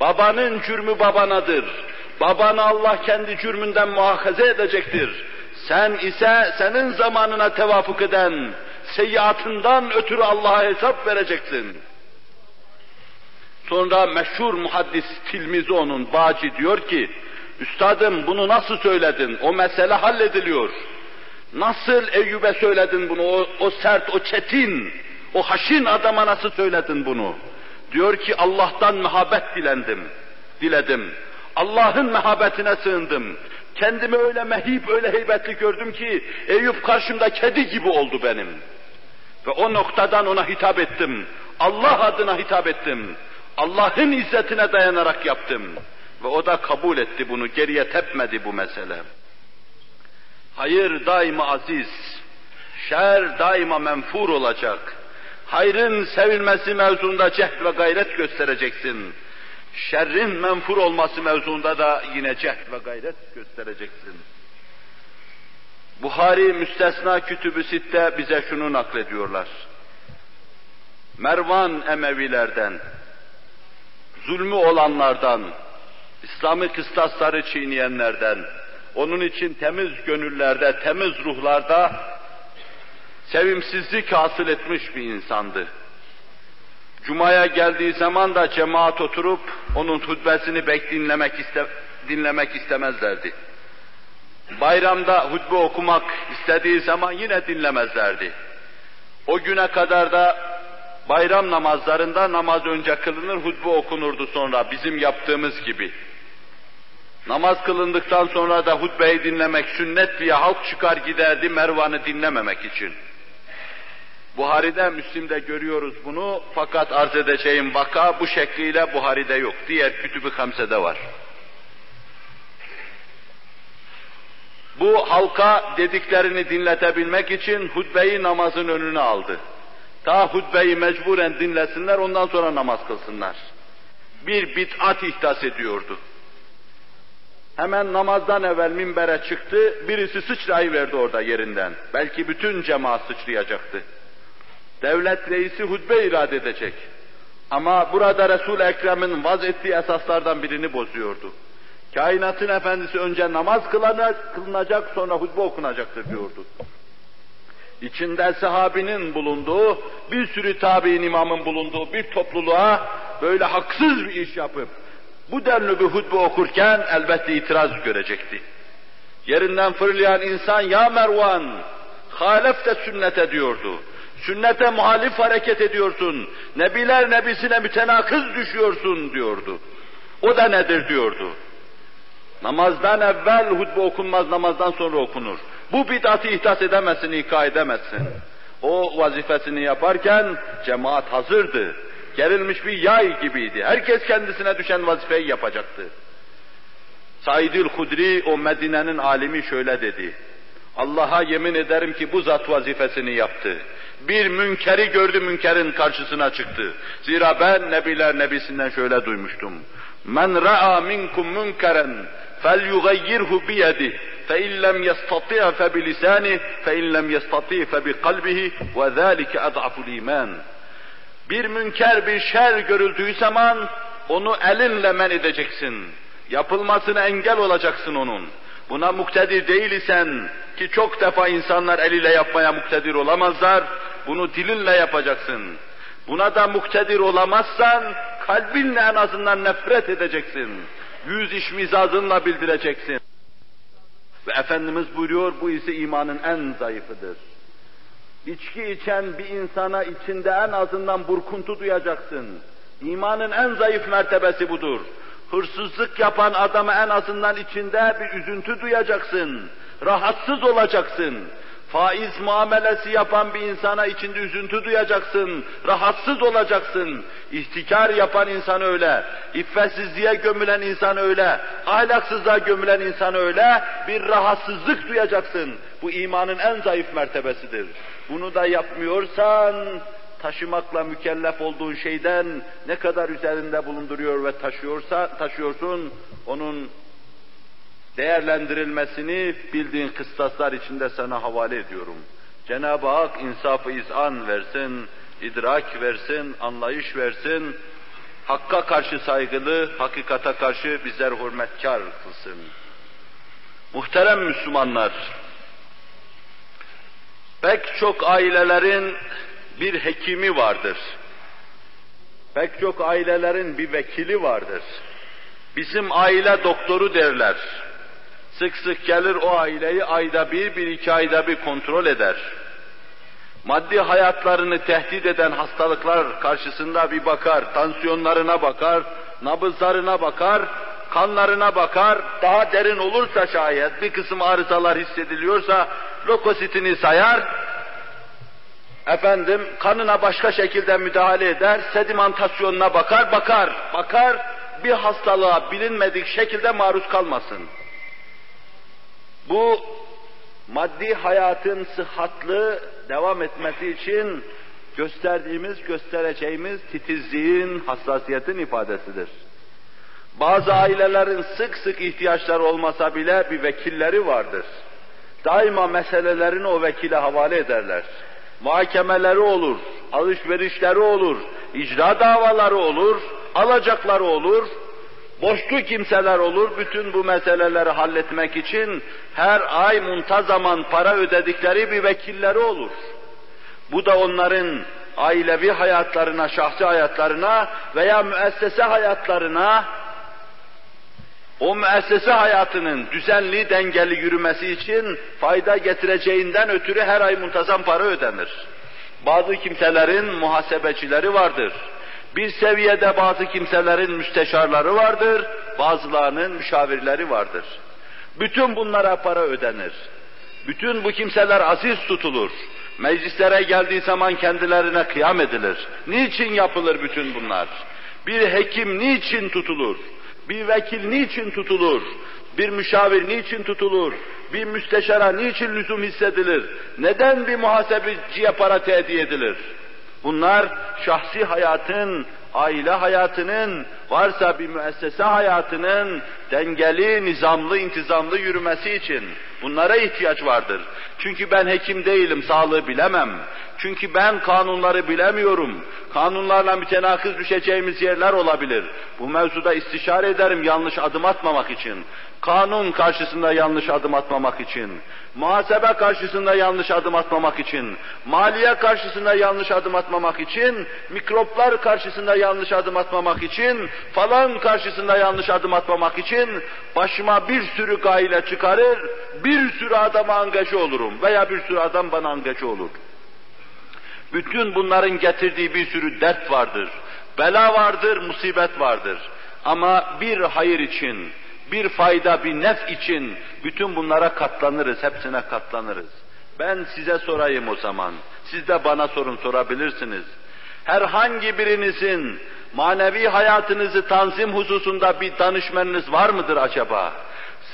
Babanın cürmü babanadır. Babanı Allah kendi cürmünden muhakaze edecektir. Sen ise senin zamanına tevafuk eden seyyiatından ötürü Allah'a hesap vereceksin. Sonra meşhur muhaddis Tilmizi onun Bağcı diyor ki, Üstadım bunu nasıl söyledin? O mesele hallediliyor. Nasıl Eyüp'e söyledin bunu? O, o sert, o çetin, o haşin adama nasıl söyledin bunu? Diyor ki Allah'tan mehabet dilendim, diledim. Allah'ın mehabetine sığındım. Kendimi öyle mehip, öyle heybetli gördüm ki Eyüp karşımda kedi gibi oldu benim. Ve o noktadan ona hitap ettim. Allah adına hitap ettim. Allah'ın izzetine dayanarak yaptım. Ve o da kabul etti bunu, geriye tepmedi bu mesele. Hayır daima aziz, şer daima menfur olacak. Hayrın sevilmesi mevzunda cehd ve gayret göstereceksin. Şerrin menfur olması mevzunda da yine cehd ve gayret göstereceksin. Buhari müstesna kütübü sitte bize şunu naklediyorlar. Mervan Emevilerden, zulmü olanlardan, İslami kıstasları çiğneyenlerden, onun için temiz gönüllerde, temiz ruhlarda sevimsizlik hasıl etmiş bir insandı. Cuma'ya geldiği zaman da cemaat oturup onun hutbesini bek dinlemek, iste, dinlemek istemezlerdi. Bayramda hutbe okumak istediği zaman yine dinlemezlerdi. O güne kadar da bayram namazlarında namaz önce kılınır, hutbe okunurdu sonra bizim yaptığımız gibi. Namaz kılındıktan sonra da hutbeyi dinlemek sünnet diye halk çıkar giderdi Mervan'ı dinlememek için. Buhari'de, Müslim'de görüyoruz bunu fakat arz edeceğim vaka bu şekliyle Buhari'de yok. Diğer kütübü hamsede var. Bu halka dediklerini dinletebilmek için hutbeyi namazın önüne aldı. Ta hutbeyi mecburen dinlesinler ondan sonra namaz kılsınlar. Bir bid'at ihdas ediyordu. Hemen namazdan evvel minbere çıktı, birisi sıçrayıverdi orada yerinden. Belki bütün cemaat sıçrayacaktı. Devlet reisi hutbe irade edecek. Ama burada Resul-i Ekrem'in vaz ettiği esaslardan birini bozuyordu. Kainatın efendisi önce namaz kılınacak, sonra hutbe okunacaktır diyordu. İçinde sahabinin bulunduğu, bir sürü tabi'in imamın bulunduğu bir topluluğa böyle haksız bir iş yapıp, bu denli bir hutbe okurken elbette itiraz görecekti. Yerinden fırlayan insan, ya Mervan, halef de sünnete diyordu. Sünnete muhalif hareket ediyorsun. Nebiler nebisine mütenakız düşüyorsun diyordu. O da nedir diyordu. Namazdan evvel hutbe okunmaz, namazdan sonra okunur. Bu bid'atı ihdas edemezsin, ika edemezsin. O vazifesini yaparken cemaat hazırdı. Gerilmiş bir yay gibiydi. Herkes kendisine düşen vazifeyi yapacaktı. Saidül Hudri o Medine'nin alimi şöyle dedi. Allah'a yemin ederim ki bu zat vazifesini yaptı. Bir münkeri gördü, münkerin karşısına çıktı. Zira ben Nebiler Nebisinden şöyle duymuştum. Men ra'a minkum münkeren فَلْيُغَيِّرْهُ بِيَدِهِ فَاِنْ لَمْ يَسْتَطِعْ فَبِلِسَانِهِ فَاِنْ لَمْ يَسْتَطِعْ فَبِقَلْبِهِ وَذَٰلِكَ اَضْعَفُ الْا۪يمَانِ Bir münker bir şer görüldüğü zaman onu elinle men edeceksin. Yapılmasına engel olacaksın onun. Buna muktedir değil isen ki çok defa insanlar eliyle yapmaya muktedir olamazlar, bunu dilinle yapacaksın. Buna da muktedir olamazsan kalbinle en azından nefret edeceksin Yüz iş mizazınla bildireceksin. Ve Efendimiz buyuruyor, bu ise imanın en zayıfıdır. İçki içen bir insana içinde en azından burkuntu duyacaksın. İmanın en zayıf mertebesi budur. Hırsızlık yapan adama en azından içinde bir üzüntü duyacaksın. Rahatsız olacaksın. Faiz muamelesi yapan bir insana içinde üzüntü duyacaksın, rahatsız olacaksın. İhtikar yapan insan öyle, iffetsizliğe gömülen insan öyle, ahlaksızlığa gömülen insan öyle, bir rahatsızlık duyacaksın. Bu imanın en zayıf mertebesidir. Bunu da yapmıyorsan, taşımakla mükellef olduğun şeyden ne kadar üzerinde bulunduruyor ve taşıyorsa, taşıyorsun, onun değerlendirilmesini bildiğin kıstaslar içinde sana havale ediyorum. Cenab-ı Hak insafı izan versin, idrak versin, anlayış versin, Hakka karşı saygılı, hakikata karşı bizler hürmetkar kılsın. Muhterem Müslümanlar, pek çok ailelerin bir hekimi vardır. Pek çok ailelerin bir vekili vardır. Bizim aile doktoru derler. Sık sık gelir o aileyi ayda bir, bir iki ayda bir kontrol eder. Maddi hayatlarını tehdit eden hastalıklar karşısında bir bakar, tansiyonlarına bakar, nabızlarına bakar, kanlarına bakar, daha derin olursa şayet bir kısım arızalar hissediliyorsa lokositini sayar, efendim kanına başka şekilde müdahale eder, sedimantasyonuna bakar, bakar, bakar, bir hastalığa bilinmedik şekilde maruz kalmasın. Bu maddi hayatın sıhhatlı devam etmesi için gösterdiğimiz, göstereceğimiz titizliğin, hassasiyetin ifadesidir. Bazı ailelerin sık sık ihtiyaçları olmasa bile bir vekilleri vardır. Daima meselelerini o vekile havale ederler. Muhakemeleri olur, alışverişleri olur, icra davaları olur, alacakları olur, boşlu kimseler olur, bütün bu meseleleri halletmek için her ay muntazaman para ödedikleri bir vekilleri olur. Bu da onların ailevi hayatlarına, şahsi hayatlarına veya müessese hayatlarına, o müessese hayatının düzenli, dengeli yürümesi için fayda getireceğinden ötürü her ay muntazam para ödenir. Bazı kimselerin muhasebecileri vardır bir seviyede bazı kimselerin müsteşarları vardır, bazılarının müşavirleri vardır. Bütün bunlara para ödenir. Bütün bu kimseler aziz tutulur. Meclislere geldiği zaman kendilerine kıyam edilir. Niçin yapılır bütün bunlar? Bir hekim niçin tutulur? Bir vekil niçin tutulur? Bir müşavir niçin tutulur? Bir müsteşara niçin lüzum hissedilir? Neden bir muhasebeciye para tehdit edilir? Bunlar şahsi hayatın, aile hayatının, varsa bir müessese hayatının dengeli, nizamlı, intizamlı yürümesi için bunlara ihtiyaç vardır. Çünkü ben hekim değilim, sağlığı bilemem. Çünkü ben kanunları bilemiyorum. Kanunlarla mütenakız düşeceğimiz yerler olabilir. Bu mevzuda istişare ederim yanlış adım atmamak için. Kanun karşısında yanlış adım atmamak için. Muhasebe karşısında yanlış adım atmamak için. Maliye karşısında yanlış adım atmamak için. Mikroplar karşısında yanlış adım atmamak için. Falan karşısında yanlış adım atmamak için. Başıma bir sürü gayle çıkarır. Bir sürü adama angaje olurum. Veya bir sürü adam bana angaje olur. Bütün bunların getirdiği bir sürü dert vardır. Bela vardır, musibet vardır. Ama bir hayır için, bir fayda, bir nef için bütün bunlara katlanırız, hepsine katlanırız. Ben size sorayım o zaman. Siz de bana sorun sorabilirsiniz. Herhangi birinizin manevi hayatınızı tanzim hususunda bir danışmanınız var mıdır acaba?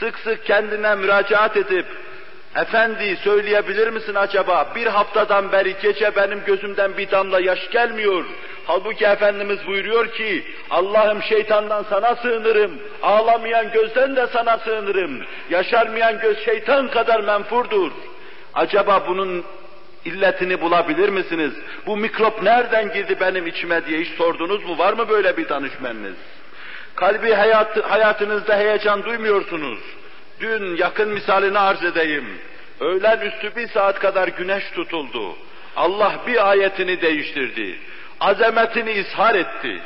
Sık sık kendine müracaat edip Efendi söyleyebilir misin acaba? Bir haftadan beri gece benim gözümden bir damla yaş gelmiyor. Halbuki Efendimiz buyuruyor ki, Allah'ım şeytandan sana sığınırım, ağlamayan gözden de sana sığınırım, yaşarmayan göz şeytan kadar menfurdur. Acaba bunun illetini bulabilir misiniz? Bu mikrop nereden girdi benim içime diye hiç sordunuz mu? Var mı böyle bir danışmanınız? Kalbi hayat, hayatınızda heyecan duymuyorsunuz. Dün yakın misalini arz edeyim. Öğlen üstü bir saat kadar güneş tutuldu. Allah bir ayetini değiştirdi. Azametini ishar etti.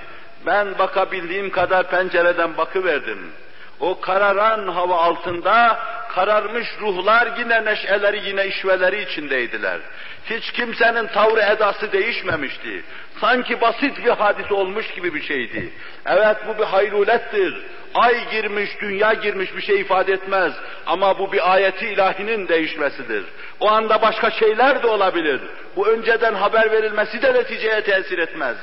Ben bakabildiğim kadar pencereden bakıverdim. O kararan hava altında kararmış ruhlar yine neşeleri yine işveleri içindeydiler. Hiç kimsenin tavrı edası değişmemişti. Sanki basit bir hadis olmuş gibi bir şeydi. Evet bu bir hayrulettir. Ay girmiş, dünya girmiş bir şey ifade etmez. Ama bu bir ayeti ilahinin değişmesidir. O anda başka şeyler de olabilir. Bu önceden haber verilmesi de neticeye tesir etmez.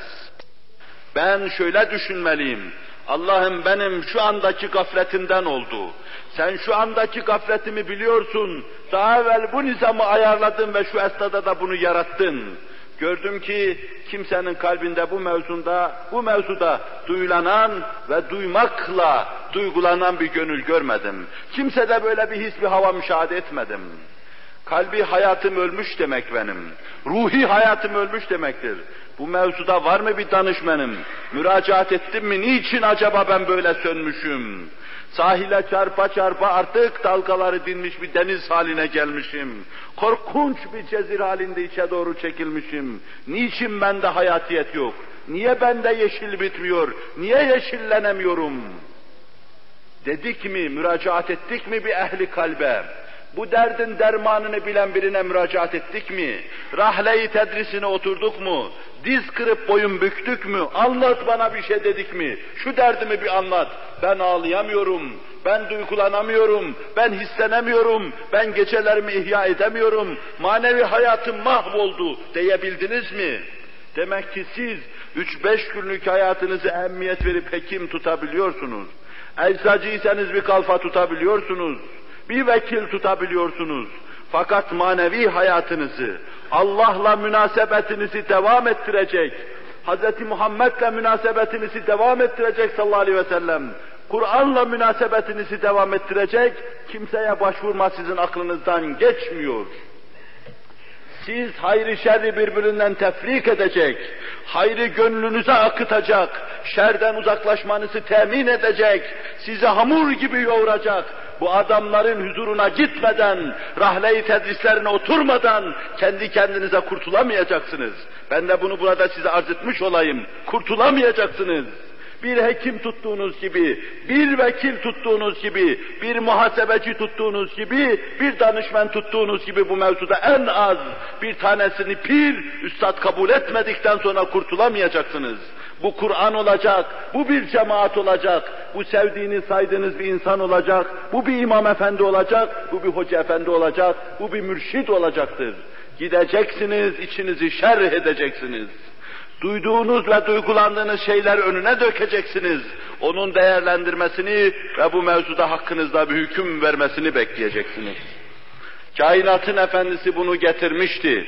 Ben şöyle düşünmeliyim. Allah'ım benim şu andaki gafletimden oldu. Sen şu andaki gafletimi biliyorsun. Daha evvel bu nizamı ayarladın ve şu esnada da bunu yarattın. Gördüm ki kimsenin kalbinde bu mevzunda, bu mevzuda duyulanan ve duymakla duygulanan bir gönül görmedim. Kimsede böyle bir his, bir hava müşahede etmedim. Kalbi hayatım ölmüş demek benim. Ruhi hayatım ölmüş demektir. Bu mevzuda var mı bir danışmanım? Müracaat ettim mi? Niçin acaba ben böyle sönmüşüm? Sahile çarpa çarpa artık dalgaları dinmiş bir deniz haline gelmişim. Korkunç bir cezir halinde içe doğru çekilmişim. Niçin bende hayatiyet yok? Niye bende yeşil bitmiyor? Niye yeşillenemiyorum? Dedik mi, müracaat ettik mi bir ehli kalbe? Bu derdin dermanını bilen birine müracaat ettik mi? Rahle-i tedrisine oturduk mu? Diz kırıp boyun büktük mü? Anlat bana bir şey dedik mi? Şu derdimi bir anlat. Ben ağlayamıyorum, ben duygulanamıyorum, ben hislenemiyorum, ben gecelerimi ihya edemiyorum, manevi hayatım mahvoldu diyebildiniz mi? Demek ki siz üç beş günlük hayatınızı ehemmiyet verip hekim tutabiliyorsunuz. Eczacıysanız bir kalfa tutabiliyorsunuz bir vekil tutabiliyorsunuz. Fakat manevi hayatınızı, Allah'la münasebetinizi devam ettirecek, Hz. Muhammed'le münasebetinizi devam ettirecek sallallahu aleyhi ve sellem, Kur'an'la münasebetinizi devam ettirecek, kimseye başvurma sizin aklınızdan geçmiyor. Siz hayrı şerri birbirinden tefrik edecek, hayrı gönlünüze akıtacak, şerden uzaklaşmanızı temin edecek, sizi hamur gibi yoğuracak, bu adamların huzuruna gitmeden, rahle-i tedrislerine oturmadan kendi kendinize kurtulamayacaksınız. Ben de bunu burada size arz etmiş olayım. Kurtulamayacaksınız. Bir hekim tuttuğunuz gibi, bir vekil tuttuğunuz gibi, bir muhasebeci tuttuğunuz gibi, bir danışman tuttuğunuz gibi bu mevzuda en az bir tanesini pir, üstad kabul etmedikten sonra kurtulamayacaksınız. Bu Kur'an olacak, bu bir cemaat olacak, bu sevdiğiniz, saydığınız bir insan olacak, bu bir imam efendi olacak, bu bir hoca efendi olacak, bu bir mürşid olacaktır. Gideceksiniz, içinizi şerh edeceksiniz. Duyduğunuz ve duygulandığınız şeyler önüne dökeceksiniz. Onun değerlendirmesini ve bu mevzuda hakkınızda bir hüküm vermesini bekleyeceksiniz. Kainatın efendisi bunu getirmişti.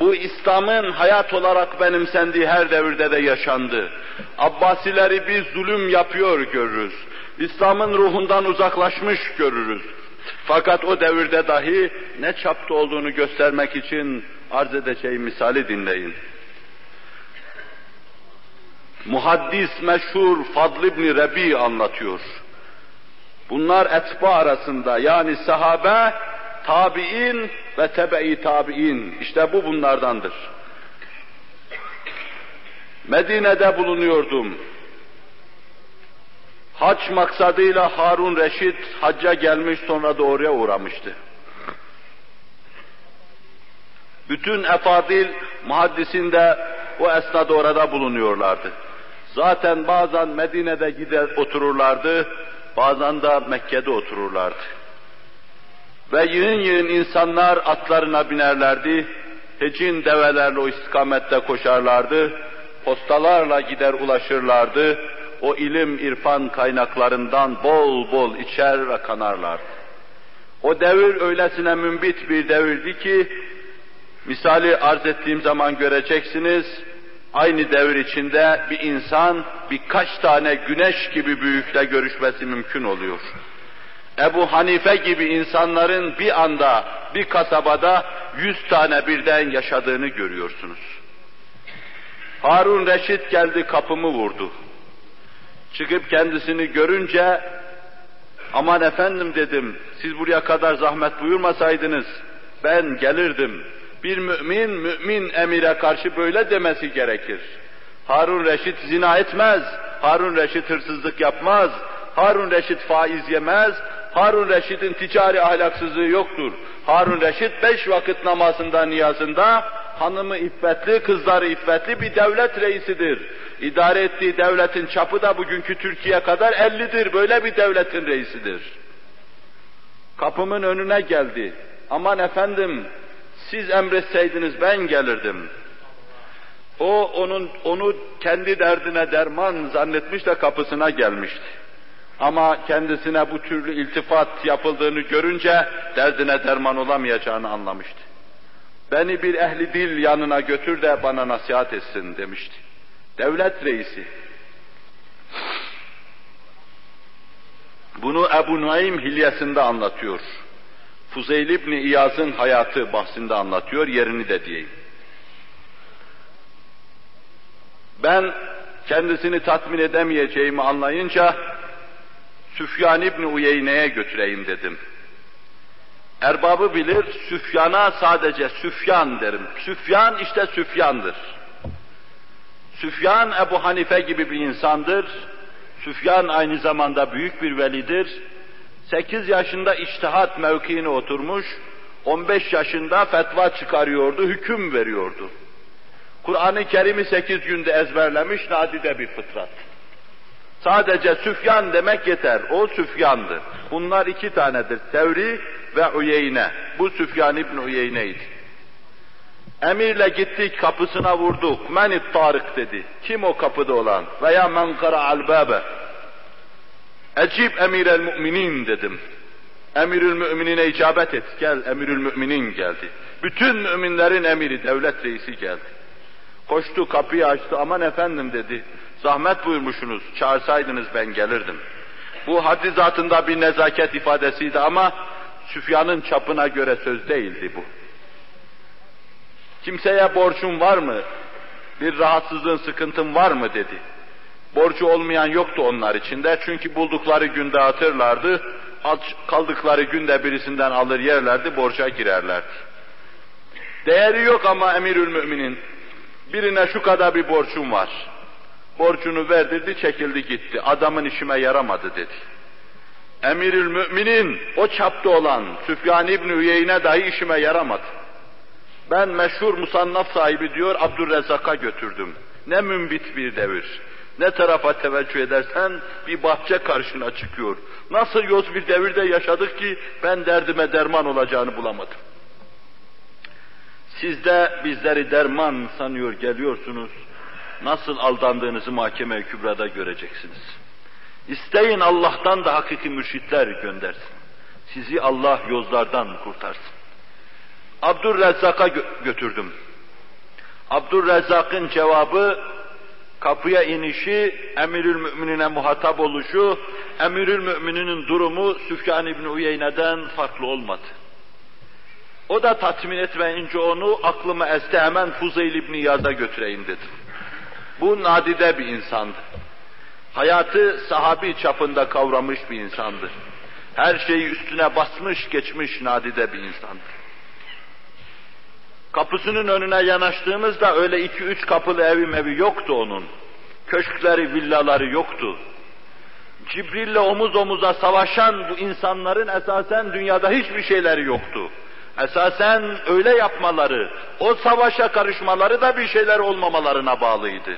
Bu İslam'ın hayat olarak benimsendiği her devirde de yaşandı. Abbasileri bir zulüm yapıyor görürüz. İslam'ın ruhundan uzaklaşmış görürüz. Fakat o devirde dahi ne çapta olduğunu göstermek için arz edeceğim misali dinleyin. Muhaddis meşhur Fadl İbni Rebi anlatıyor. Bunlar etba arasında yani sahabe, tabi'in ve tebe-i tabi'in. İşte bu bunlardandır. Medine'de bulunuyordum. Hac maksadıyla Harun Reşit hacca gelmiş sonra da oraya uğramıştı. Bütün efadil muhaddisinde o esnada orada bulunuyorlardı. Zaten bazen Medine'de gider otururlardı, bazen de Mekke'de otururlardı. Ve yığın yığın insanlar atlarına binerlerdi, hecin develerle o istikamette koşarlardı, postalarla gider ulaşırlardı, o ilim irfan kaynaklarından bol bol içer ve kanarlardı. O devir öylesine mümbit bir devirdi ki, misali arz ettiğim zaman göreceksiniz, aynı devir içinde bir insan birkaç tane güneş gibi büyükle görüşmesi mümkün oluyor. Ebu Hanife gibi insanların bir anda bir kasabada yüz tane birden yaşadığını görüyorsunuz. Harun Reşit geldi kapımı vurdu. Çıkıp kendisini görünce aman efendim dedim siz buraya kadar zahmet buyurmasaydınız ben gelirdim. Bir mümin, mümin emire karşı böyle demesi gerekir. Harun Reşit zina etmez, Harun Reşit hırsızlık yapmaz, Harun Reşit faiz yemez, Harun Reşit'in ticari ahlaksızlığı yoktur. Harun Reşit beş vakit namazında, niyazında, hanımı iffetli, kızları iffetli bir devlet reisidir. İdare ettiği devletin çapı da bugünkü Türkiye kadar ellidir, böyle bir devletin reisidir. Kapımın önüne geldi. Aman efendim, siz emretseydiniz ben gelirdim. O onun onu kendi derdine derman zannetmiş de kapısına gelmişti. Ama kendisine bu türlü iltifat yapıldığını görünce derdine derman olamayacağını anlamıştı. Beni bir ehli dil yanına götür de bana nasihat etsin demişti. Devlet reisi. Bunu Ebu Nuaym hilyesinde anlatıyor. Fuzeyl İbni İyaz'ın hayatı bahsinde anlatıyor, yerini de diyeyim. Ben kendisini tatmin edemeyeceğimi anlayınca Süfyan İbni Uyeyne'ye götüreyim dedim. Erbabı bilir, Süfyan'a sadece Süfyan derim. Süfyan işte Süfyan'dır. Süfyan Ebu Hanife gibi bir insandır. Süfyan aynı zamanda büyük bir velidir. 8 yaşında iştihat mevkiine oturmuş, 15 yaşında fetva çıkarıyordu, hüküm veriyordu. Kur'an-ı Kerim'i 8 günde ezberlemiş nadide bir fıtrat. Sadece Süfyan demek yeter, o Süfyan'dı. Bunlar iki tanedir, Sevri ve Uyeyne. Bu Süfyan İbni Uyeyne'ydi. Emirle gittik kapısına vurduk. Menit Tarık dedi. Kim o kapıda olan? Veya men al babe. Ecib emirel müminin dedim. Emirül müminine icabet et. Gel emirül müminin geldi. Bütün müminlerin emiri, devlet reisi geldi. Koştu kapıyı açtı. Aman efendim dedi. Zahmet buyurmuşsunuz. Çağırsaydınız ben gelirdim. Bu haddi zatında bir nezaket ifadesiydi ama Süfyan'ın çapına göre söz değildi bu. Kimseye borcun var mı? Bir rahatsızlığın, sıkıntın var mı dedi. Borcu olmayan yoktu onlar içinde çünkü buldukları gün dağıtırlardı, kaldıkları günde birisinden alır yerlerdi, borca girerlerdi. Değeri yok ama emirül müminin, birine şu kadar bir borcum var. Borcunu verdirdi, çekildi gitti. Adamın işime yaramadı dedi. Emirül müminin o çapta olan Süfyan İbni Üyeyne dahi işime yaramadı. Ben meşhur musannaf sahibi diyor Abdurrezzak'a götürdüm. Ne mümbit bir devir. Ne tarafa teveccüh edersen bir bahçe karşına çıkıyor. Nasıl yoz bir devirde yaşadık ki ben derdime derman olacağını bulamadım. Siz de bizleri derman sanıyor geliyorsunuz. Nasıl aldandığınızı mahkeme-i kübrada göreceksiniz. İsteyin Allah'tan da hakiki mürşitler göndersin. Sizi Allah yozlardan kurtarsın. Abdurrezzak'a gö götürdüm. Abdurrezzak'ın cevabı, kapıya inişi, emirül müminine muhatap oluşu, emirül mümininin durumu Süfyan İbni Uyeyne'den farklı olmadı. O da tatmin etmeyince onu aklıma esti hemen Fuzeyl İbni Yaz'a götüreyim dedim. Bu nadide bir insandı. Hayatı sahabi çapında kavramış bir insandır. Her şeyi üstüne basmış geçmiş nadide bir insandır. Kapısının önüne yanaştığımızda öyle iki üç kapılı evi mevi yoktu onun. Köşkleri, villaları yoktu. Cibril'le omuz omuza savaşan bu insanların esasen dünyada hiçbir şeyleri yoktu. Esasen öyle yapmaları, o savaşa karışmaları da bir şeyler olmamalarına bağlıydı.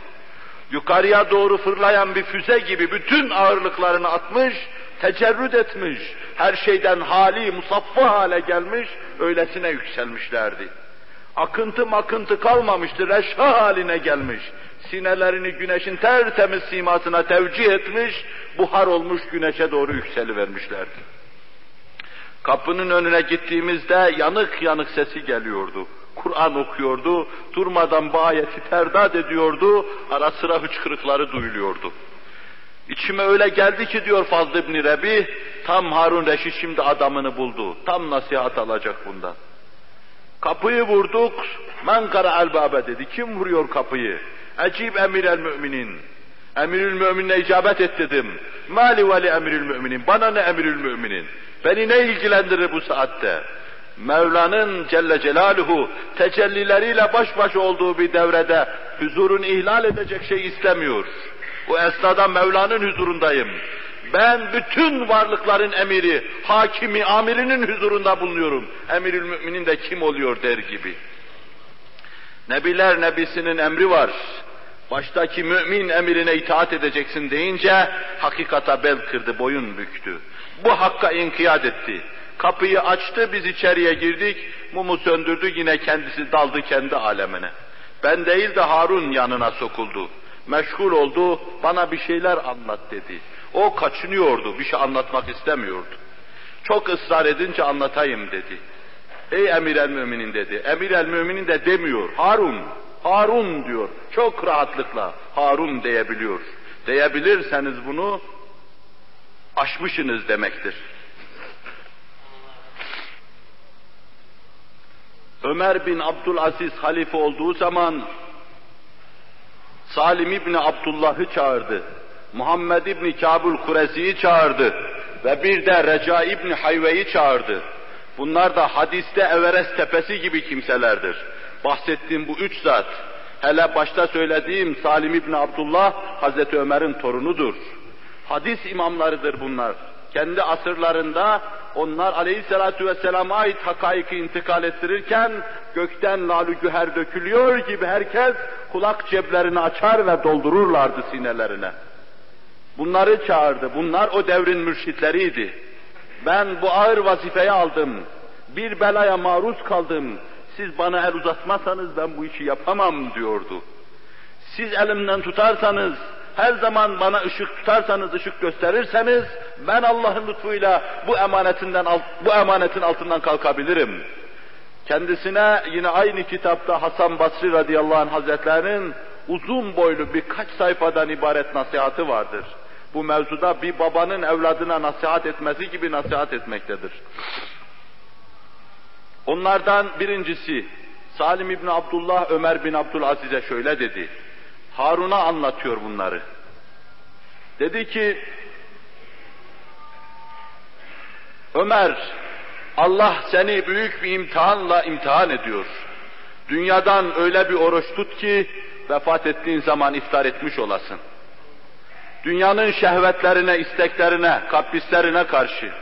Yukarıya doğru fırlayan bir füze gibi bütün ağırlıklarını atmış, tecerrüt etmiş, her şeyden hali, musaffa hale gelmiş, öylesine yükselmişlerdi. Akıntı makıntı kalmamıştı, reşha haline gelmiş. Sinelerini güneşin tertemiz simasına tevcih etmiş, buhar olmuş güneşe doğru yükselivermişlerdi. Kapının önüne gittiğimizde yanık yanık sesi geliyordu. Kur'an okuyordu, durmadan bu ayeti terdad ediyordu, ara sıra hıçkırıkları duyuluyordu. İçime öyle geldi ki diyor Fazıl İbni Rebi, tam Harun Reşit şimdi adamını buldu, tam nasihat alacak bundan. Kapıyı vurduk, men kara babe dedi, kim vuruyor kapıyı? Ecib emir el müminin. Emirül müminine icabet et dedim. Mali veli emirül müminin, bana ne emirül müminin? Beni ne ilgilendirir bu saatte? Mevla'nın Celle Celaluhu tecellileriyle baş başa olduğu bir devrede huzurun ihlal edecek şey istemiyor. Bu esnada Mevla'nın huzurundayım. Ben bütün varlıkların emiri, hakimi, amirinin huzurunda bulunuyorum. Emirül müminin de kim oluyor der gibi. Nebiler nebisinin emri var. Baştaki mümin emrine itaat edeceksin deyince hakikata bel kırdı, boyun büktü. Bu hakka inkiyat etti. Kapıyı açtı, biz içeriye girdik, mumu söndürdü, yine kendisi daldı kendi alemine. Ben değil de Harun yanına sokuldu. Meşgul oldu, bana bir şeyler anlat dedi. O kaçınıyordu, bir şey anlatmak istemiyordu. Çok ısrar edince anlatayım dedi. Ey emir el müminin dedi. Emir el müminin de demiyor. Harun, Harun diyor. Çok rahatlıkla Harun diyebiliyor. Diyebilirseniz bunu aşmışsınız demektir. Ömer bin Abdülaziz halife olduğu zaman Salim İbni Abdullah'ı çağırdı. Muhammed İbni Kabul Kurezi'yi çağırdı. Ve bir de Reca İbni Hayve'yi çağırdı. Bunlar da hadiste Everest tepesi gibi kimselerdir. Bahsettiğim bu üç zat, hele başta söylediğim Salim İbni Abdullah, Hazreti Ömer'in torunudur. Hadis imamlarıdır bunlar. Kendi asırlarında onlar aleyhissalatu vesselama ait hakaiki intikal ettirirken gökten lalü güher dökülüyor gibi herkes kulak ceplerini açar ve doldururlardı sinelerine. Bunları çağırdı. Bunlar o devrin mürşitleriydi. Ben bu ağır vazifeyi aldım. Bir belaya maruz kaldım. Siz bana el uzatmazsanız ben bu işi yapamam diyordu. Siz elimden tutarsanız, her zaman bana ışık tutarsanız, ışık gösterirseniz, ben Allah'ın lütfuyla bu emanetinden bu emanetin altından kalkabilirim. Kendisine yine aynı kitapta Hasan Basri radıyallahu anh hazretlerinin uzun boylu birkaç sayfadan ibaret nasihatı vardır. Bu mevzuda bir babanın evladına nasihat etmesi gibi nasihat etmektedir. Onlardan birincisi Salim İbni Abdullah Ömer bin Abdülaziz'e şöyle dedi. Harun'a anlatıyor bunları. Dedi ki Ömer Allah seni büyük bir imtihanla imtihan ediyor. Dünyadan öyle bir oruç tut ki vefat ettiğin zaman iftar etmiş olasın. Dünyanın şehvetlerine, isteklerine, kaprislerine karşı,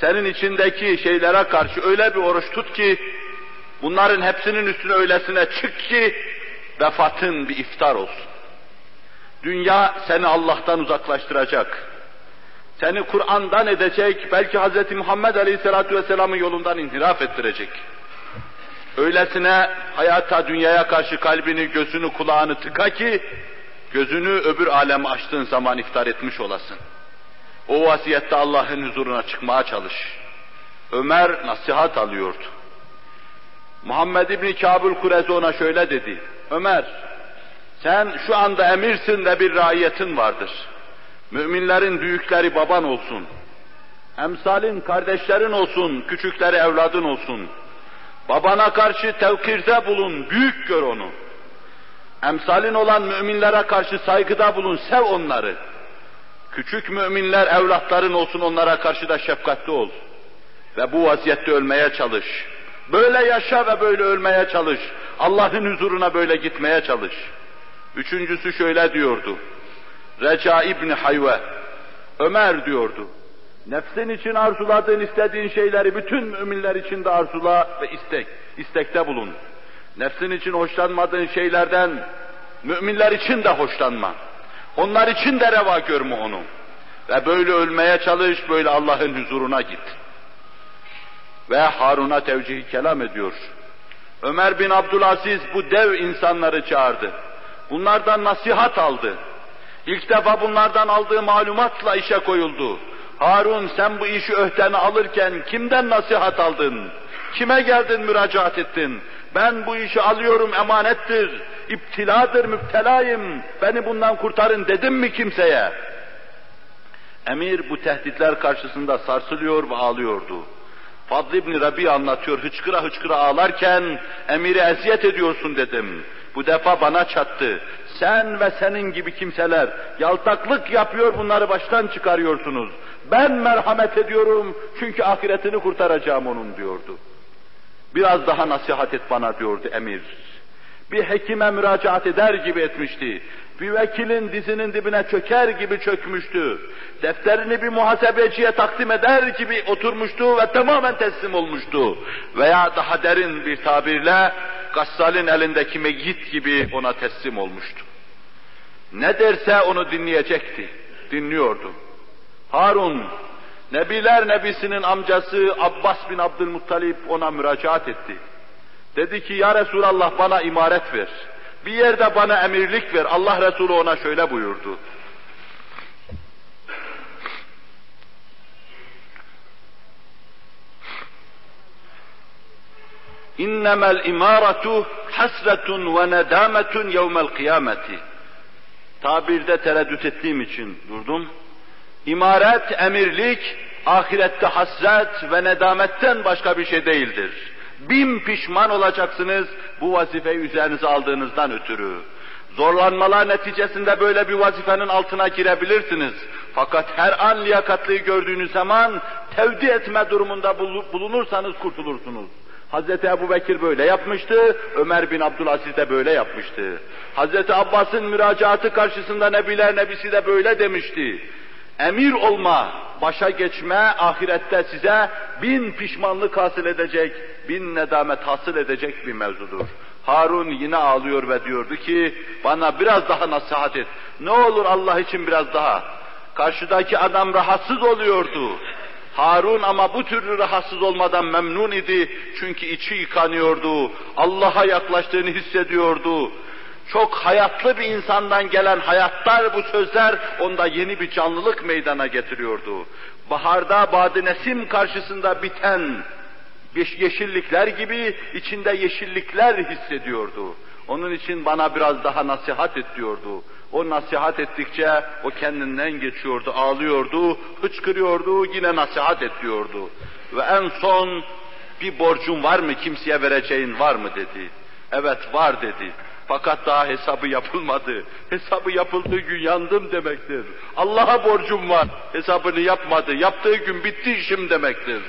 senin içindeki şeylere karşı öyle bir oruç tut ki, bunların hepsinin üstüne öylesine çık ki, vefatın bir iftar olsun. Dünya seni Allah'tan uzaklaştıracak. Seni Kur'an'dan edecek, belki Hz. Muhammed Aleyhisselatü Vesselam'ın yolundan inhiraf ettirecek. Öylesine hayata, dünyaya karşı kalbini, gözünü, kulağını tıka ki, gözünü öbür aleme açtığın zaman iftar etmiş olasın. O vaziyette Allah'ın huzuruna çıkmaya çalış. Ömer nasihat alıyordu. Muhammed İbni Kabul Kurezi ona şöyle dedi. Ömer, sen şu anda emirsin ve bir raiyetin vardır. Müminlerin büyükleri baban olsun. Emsalin kardeşlerin olsun, küçükleri evladın olsun. Babana karşı tevkirde bulun, büyük gör onu. Emsalin olan müminlere karşı saygıda bulun, sev onları. Küçük müminler evlatların olsun, onlara karşı da şefkatli ol. Ve bu vaziyette ölmeye çalış. Böyle yaşa ve böyle ölmeye çalış. Allah'ın huzuruna böyle gitmeye çalış. Üçüncüsü şöyle diyordu. Reca İbni Hayve, Ömer diyordu. Nefsin için arzuladığın, istediğin şeyleri bütün müminler için de arzula ve istek, istekte bulun. Nefsin için hoşlanmadığın şeylerden müminler için de hoşlanma. Onlar için de reva görme onu. Ve böyle ölmeye çalış, böyle Allah'ın huzuruna git. Ve Harun'a tevcihi kelam ediyor. Ömer bin Abdülaziz bu dev insanları çağırdı. Bunlardan nasihat aldı. İlk defa bunlardan aldığı malumatla işe koyuldu. Harun sen bu işi öhdene alırken kimden nasihat aldın? Kime geldin müracaat ettin? Ben bu işi alıyorum emanettir, iptiladır, müptelayım, beni bundan kurtarın dedim mi kimseye? Emir bu tehditler karşısında sarsılıyor ve ağlıyordu. Fadl İbni Rabi anlatıyor, hıçkıra hıçkıra ağlarken, emiri eziyet ediyorsun dedim. Bu defa bana çattı. Sen ve senin gibi kimseler yaltaklık yapıyor bunları baştan çıkarıyorsunuz. Ben merhamet ediyorum çünkü ahiretini kurtaracağım onun diyordu. Biraz daha nasihat et bana diyordu emir. Bir hekime müracaat eder gibi etmişti. Bir vekilin dizinin dibine çöker gibi çökmüştü. Defterini bir muhasebeciye takdim eder gibi oturmuştu ve tamamen teslim olmuştu. Veya daha derin bir tabirle Gassal'in elindeki meyyit gibi ona teslim olmuştu. Ne derse onu dinleyecekti. Dinliyordu. Harun, Nebiler Nebisi'nin amcası Abbas bin Abdülmuttalip ona müracaat etti. Dedi ki ya Resulallah bana imaret ver. Bir yerde bana emirlik ver. Allah Resulü ona şöyle buyurdu. İmaratu hasretun ve nedametun yevmel kıyameti. Tabirde tereddüt ettiğim için durdum. İmaret, emirlik, ahirette hasret ve nedametten başka bir şey değildir. Bin pişman olacaksınız bu vazifeyi üzerinize aldığınızdan ötürü. Zorlanmalar neticesinde böyle bir vazifenin altına girebilirsiniz. Fakat her an liyakatlıyı gördüğünüz zaman tevdi etme durumunda bulunursanız kurtulursunuz. Hazreti Ebu Bekir böyle yapmıştı, Ömer bin Abdülaziz de böyle yapmıştı. Hazreti Abbas'ın müracaatı karşısında Nebiler Nebisi de böyle demişti. Emir olma, başa geçme ahirette size bin pişmanlık hasıl edecek, bin nedamet hasıl edecek bir mevzudur. Harun yine ağlıyor ve diyordu ki, bana biraz daha nasihat et. Ne olur Allah için biraz daha. Karşıdaki adam rahatsız oluyordu. Harun ama bu türlü rahatsız olmadan memnun idi. Çünkü içi yıkanıyordu. Allah'a yaklaştığını hissediyordu. Çok hayatlı bir insandan gelen hayatlar bu sözler onda yeni bir canlılık meydana getiriyordu. Baharda badi nesim karşısında biten yeşillikler gibi içinde yeşillikler hissediyordu. Onun için bana biraz daha nasihat et diyordu. O nasihat ettikçe o kendinden geçiyordu, ağlıyordu, hıçkırıyordu, yine nasihat et diyordu. Ve en son bir borcun var mı, kimseye vereceğin var mı dedi. Evet var dedi. Fakat daha hesabı yapılmadı. Hesabı yapıldığı gün yandım demektir. Allah'a borcum var. Hesabını yapmadı. Yaptığı gün bitti işim demektir.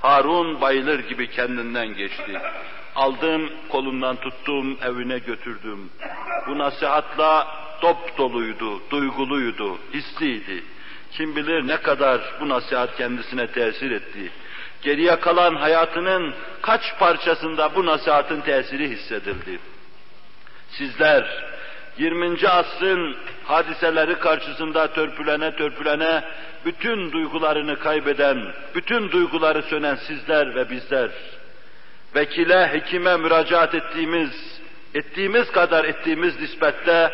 Harun bayılır gibi kendinden geçti. Aldım, kolundan tuttum, evine götürdüm. Bu nasihatla dop doluydu, duyguluydu, hisliydi. Kim bilir ne kadar bu nasihat kendisine tesir etti. Geriye kalan hayatının kaç parçasında bu nasihatın tesiri hissedildi. Sizler 20. asrın hadiseleri karşısında törpülene törpülene bütün duygularını kaybeden, bütün duyguları sönen sizler ve bizler, vekile, hekime müracaat ettiğimiz, ettiğimiz kadar ettiğimiz nispette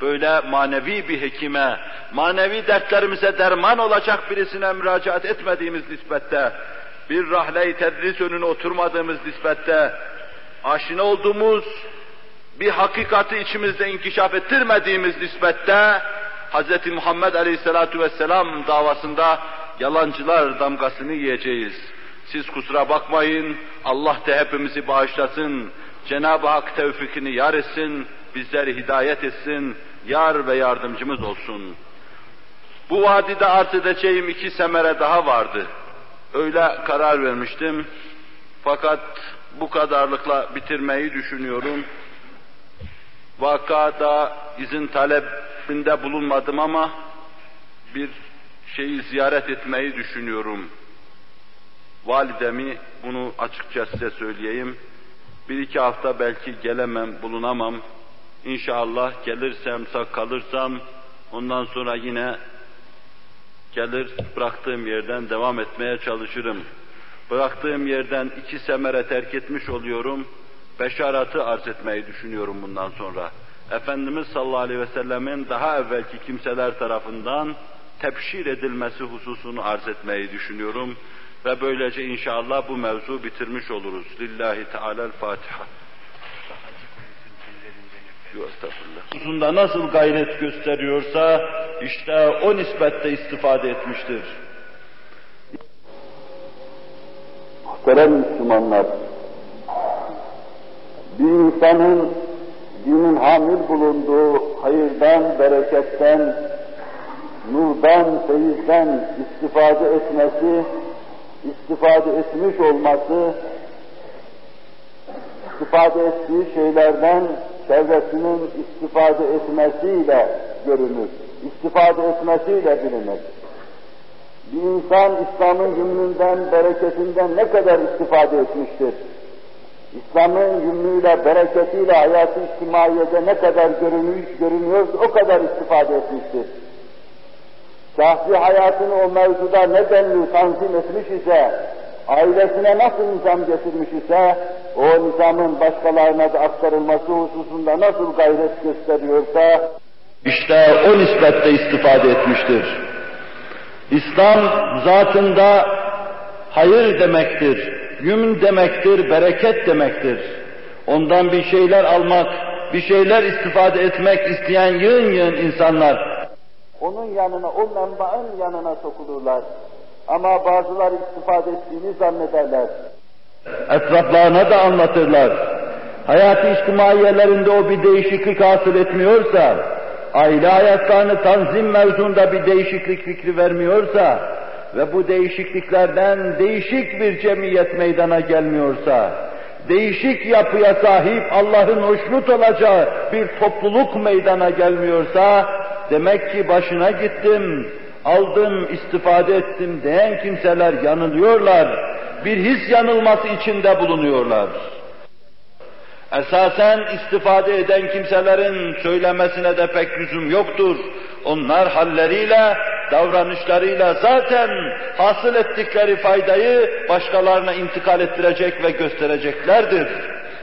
böyle manevi bir hekime, manevi dertlerimize derman olacak birisine müracaat etmediğimiz nispette, bir rahle-i tedris önüne oturmadığımız nispette, aşina olduğumuz bir hakikati içimizde inkişaf ettirmediğimiz nispette Hz. Muhammed Aleyhisselatu Vesselam davasında yalancılar damgasını yiyeceğiz. Siz kusura bakmayın, Allah da hepimizi bağışlasın, Cenab-ı Hak tevfikini yar etsin, bizleri hidayet etsin, yar ve yardımcımız olsun. Bu vadide arz edeceğim iki semere daha vardı. Öyle karar vermiştim. Fakat bu kadarlıkla bitirmeyi düşünüyorum. Vakada izin talebinde bulunmadım ama bir şeyi ziyaret etmeyi düşünüyorum. Validemi bunu açıkça size söyleyeyim. Bir iki hafta belki gelemem, bulunamam. İnşallah gelirsem, sak kalırsam ondan sonra yine gelir bıraktığım yerden devam etmeye çalışırım. Bıraktığım yerden iki semere terk etmiş oluyorum. Beşaratı arz etmeyi düşünüyorum bundan sonra. Efendimiz sallallahu aleyhi ve sellemin daha evvelki kimseler tarafından tebşir edilmesi hususunu arz etmeyi düşünüyorum. Ve böylece inşallah bu mevzu bitirmiş oluruz. Lillahi Teala'l-Fatiha. Hususunda nasıl gayret gösteriyorsa işte o nispette istifade etmiştir. Muhterem Müslümanlar, bir insanın dinin hamil bulunduğu hayırdan, bereketten, nurdan, feyizden istifade etmesi, istifade etmiş olması, istifade ettiği şeylerden çevresinin istifade etmesiyle görünür. İstifade etmesiyle bilinir. Bir insan İslam'ın gümründen, bereketinden ne kadar istifade etmiştir? İslam'ın yümrüyle, bereketiyle hayatı içtimaiyede ne kadar görünüyor, görünüyorsa o kadar istifade etmiştir. Şahsi hayatını o mevzuda ne denli tanzim etmiş ise, ailesine nasıl nizam getirmiş ise, o nizamın başkalarına da aktarılması hususunda nasıl gayret gösteriyorsa, işte o nispette istifade etmiştir. İslam zatında hayır demektir, yümün demektir, bereket demektir. Ondan bir şeyler almak, bir şeyler istifade etmek isteyen yığın yığın insanlar. Onun yanına, o menbaın yanına sokulurlar. Ama bazıları istifade ettiğini zannederler. Etraflarına da anlatırlar. Hayat-ı içtimaiyelerinde o bir değişiklik hasıl etmiyorsa, aile hayatlarını tanzim mevzunda bir değişiklik fikri vermiyorsa ve bu değişikliklerden değişik bir cemiyet meydana gelmiyorsa, değişik yapıya sahip Allah'ın hoşnut olacağı bir topluluk meydana gelmiyorsa, demek ki başına gittim, aldım, istifade ettim diyen kimseler yanılıyorlar. Bir his yanılması içinde bulunuyorlar. Esasen istifade eden kimselerin söylemesine de pek lüzum yoktur. Onlar halleriyle, davranışlarıyla zaten hasıl ettikleri faydayı başkalarına intikal ettirecek ve göstereceklerdir.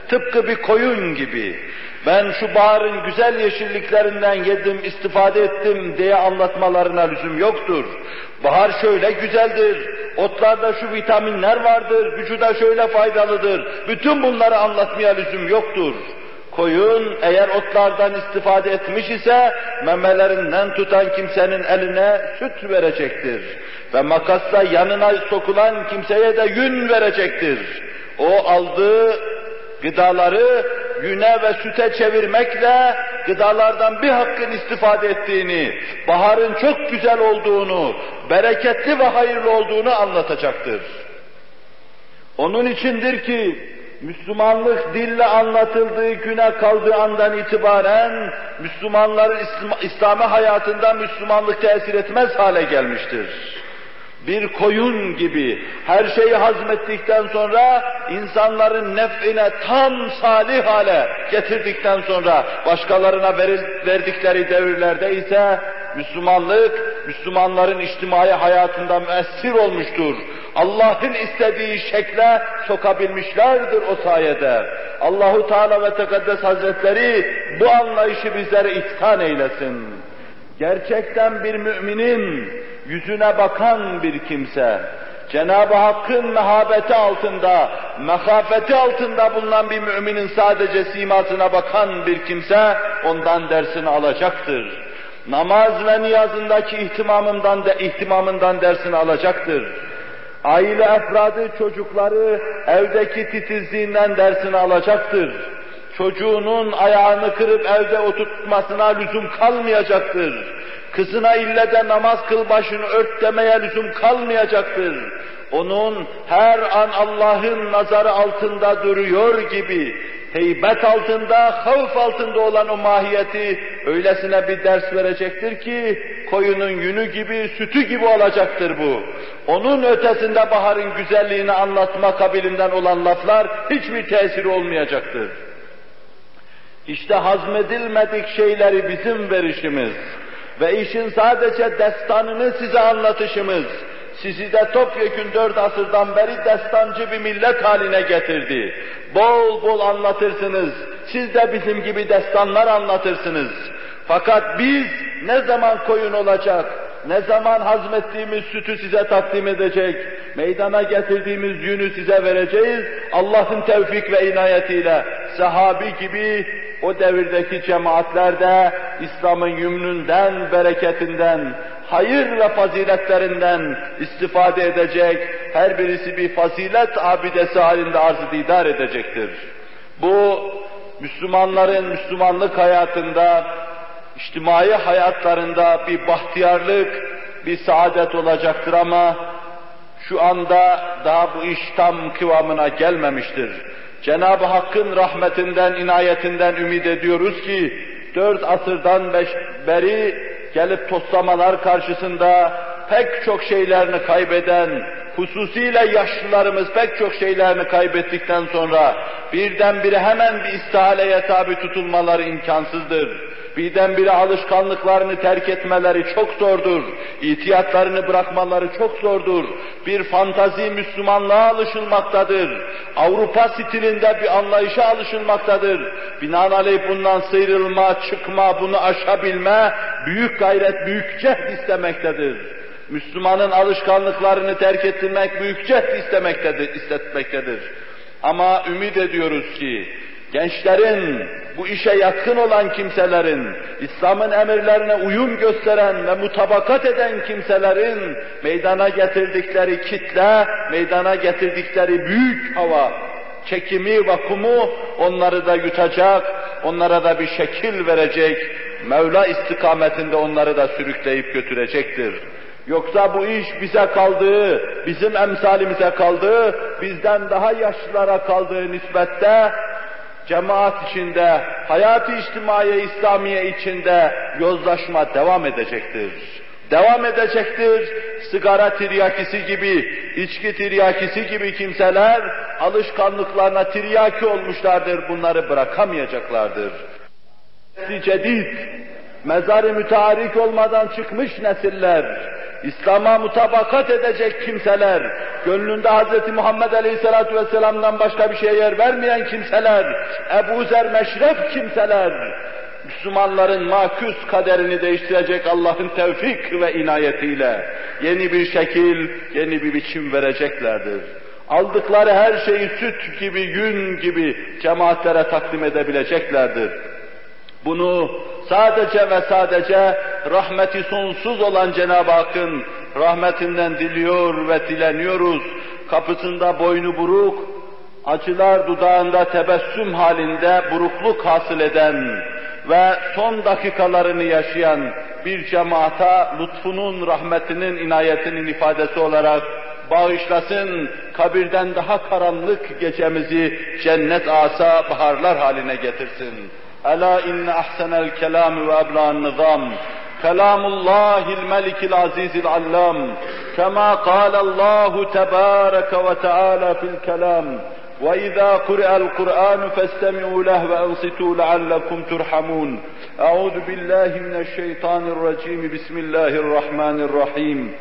Tıpkı bir koyun gibi. Ben şu baharın güzel yeşilliklerinden yedim, istifade ettim diye anlatmalarına lüzum yoktur. Bahar şöyle güzeldir, otlarda şu vitaminler vardır, vücuda şöyle faydalıdır. Bütün bunları anlatmaya lüzum yoktur. Koyun eğer otlardan istifade etmiş ise memelerinden tutan kimsenin eline süt verecektir. Ve makasla yanına sokulan kimseye de yün verecektir. O aldığı gıdaları yüne ve süte çevirmekle gıdalardan bir hakkın istifade ettiğini, baharın çok güzel olduğunu, bereketli ve hayırlı olduğunu anlatacaktır. Onun içindir ki Müslümanlık dille anlatıldığı güne kaldığı andan itibaren Müslümanların İslami hayatında Müslümanlık tesir etmez hale gelmiştir. Bir koyun gibi her şeyi hazmettikten sonra insanların nef'ine tam salih hale getirdikten sonra başkalarına veril, verdikleri devirlerde ise Müslümanlık, Müslümanların içtimai hayatında müessir olmuştur. Allah'ın istediği şekle sokabilmişlerdir o sayede. Allahu Teala ve Tekaddes Hazretleri bu anlayışı bizlere ihsan eylesin. Gerçekten bir müminin yüzüne bakan bir kimse, Cenab-ı Hakk'ın mehabeti altında mekafeti altında bulunan bir müminin sadece simasına bakan bir kimse ondan dersini alacaktır. Namaz ve niyazındaki ihtimamından da ihtimamından dersini alacaktır. Aile efradı çocukları evdeki titizliğinden dersini alacaktır. Çocuğunun ayağını kırıp evde oturtmasına lüzum kalmayacaktır. Kızına ille de namaz kıl başını ört demeye lüzum kalmayacaktır. Onun her an Allah'ın nazarı altında duruyor gibi heybet altında, havf altında olan o mahiyeti öylesine bir ders verecektir ki koyunun yünü gibi, sütü gibi olacaktır bu. Onun ötesinde baharın güzelliğini anlatma kabilinden olan laflar hiçbir tesiri olmayacaktır. İşte hazmedilmedik şeyleri bizim verişimiz ve işin sadece destanını size anlatışımız, sizi de topyekün dört asırdan beri destancı bir millet haline getirdi. Bol bol anlatırsınız, siz de bizim gibi destanlar anlatırsınız. Fakat biz ne zaman koyun olacak, ne zaman hazmettiğimiz sütü size takdim edecek, meydana getirdiğimiz yünü size vereceğiz, Allah'ın tevfik ve inayetiyle sahabi gibi o devirdeki cemaatlerde İslam'ın yümnünden, bereketinden, hayır ve faziletlerinden istifade edecek, her birisi bir fazilet abidesi halinde arz-ı edecektir. Bu, Müslümanların Müslümanlık hayatında, içtimai hayatlarında bir bahtiyarlık, bir saadet olacaktır ama şu anda daha bu iş tam kıvamına gelmemiştir. Cenab-ı Hakk'ın rahmetinden, inayetinden ümit ediyoruz ki, dört asırdan beş, beri gelip toslamalar karşısında pek çok şeylerini kaybeden, hususiyle yaşlılarımız pek çok şeylerini kaybettikten sonra birdenbire hemen bir istihaleye tabi tutulmaları imkansızdır. Birdenbire alışkanlıklarını terk etmeleri çok zordur. İtiyatlarını bırakmaları çok zordur. Bir fantazi Müslümanlığa alışılmaktadır. Avrupa stilinde bir anlayışa alışılmaktadır. Binaenaleyh bundan sıyrılma, çıkma, bunu aşabilme büyük gayret, büyük cehd istemektedir. Müslümanın alışkanlıklarını terk ettirmek büyük cehd istemektedir, istetmektedir. Ama ümit ediyoruz ki gençlerin, bu işe yakın olan kimselerin, İslam'ın emirlerine uyum gösteren ve mutabakat eden kimselerin meydana getirdikleri kitle, meydana getirdikleri büyük hava, çekimi, vakumu onları da yutacak, onlara da bir şekil verecek, Mevla istikametinde onları da sürükleyip götürecektir. Yoksa bu iş bize kaldığı, bizim emsalimize kaldığı, bizden daha yaşlılara kaldığı nispette cemaat içinde, hayat-ı içtimaiye İslamiye içinde yozlaşma devam edecektir. Devam edecektir. Sigara tiryakisi gibi, içki tiryakisi gibi kimseler alışkanlıklarına tiryaki olmuşlardır. Bunları bırakamayacaklardır. Cedid, mezarı müteharik olmadan çıkmış nesiller, İslam'a mutabakat edecek kimseler, gönlünde Hz. Muhammed Aleyhisselatü Vesselam'dan başka bir şeye yer vermeyen kimseler, Ebu Zer meşref kimseler, Müslümanların makus kaderini değiştirecek Allah'ın tevfik ve inayetiyle yeni bir şekil, yeni bir biçim vereceklerdir. Aldıkları her şeyi süt gibi, yün gibi cemaatlere takdim edebileceklerdir. Bunu sadece ve sadece rahmeti sonsuz olan Cenab-ı Hakk'ın rahmetinden diliyor ve dileniyoruz. Kapısında boynu buruk, acılar dudağında tebessüm halinde burukluk hasıl eden ve son dakikalarını yaşayan bir cemaata lütfunun, rahmetinin, inayetinin ifadesi olarak bağışlasın, kabirden daha karanlık gecemizi cennet asa baharlar haline getirsin. ألا إن أحسن الكلام وأبلغ النظام. كلام الله الملك العزيز العلام كما قال الله تبارك وتعالى في الكلام وإذا قرأ القرآن فاستمعوا له وأنصتوا لعلكم ترحمون. أعوذ بالله من الشيطان الرجيم. بسم الله الرحمن الرحيم.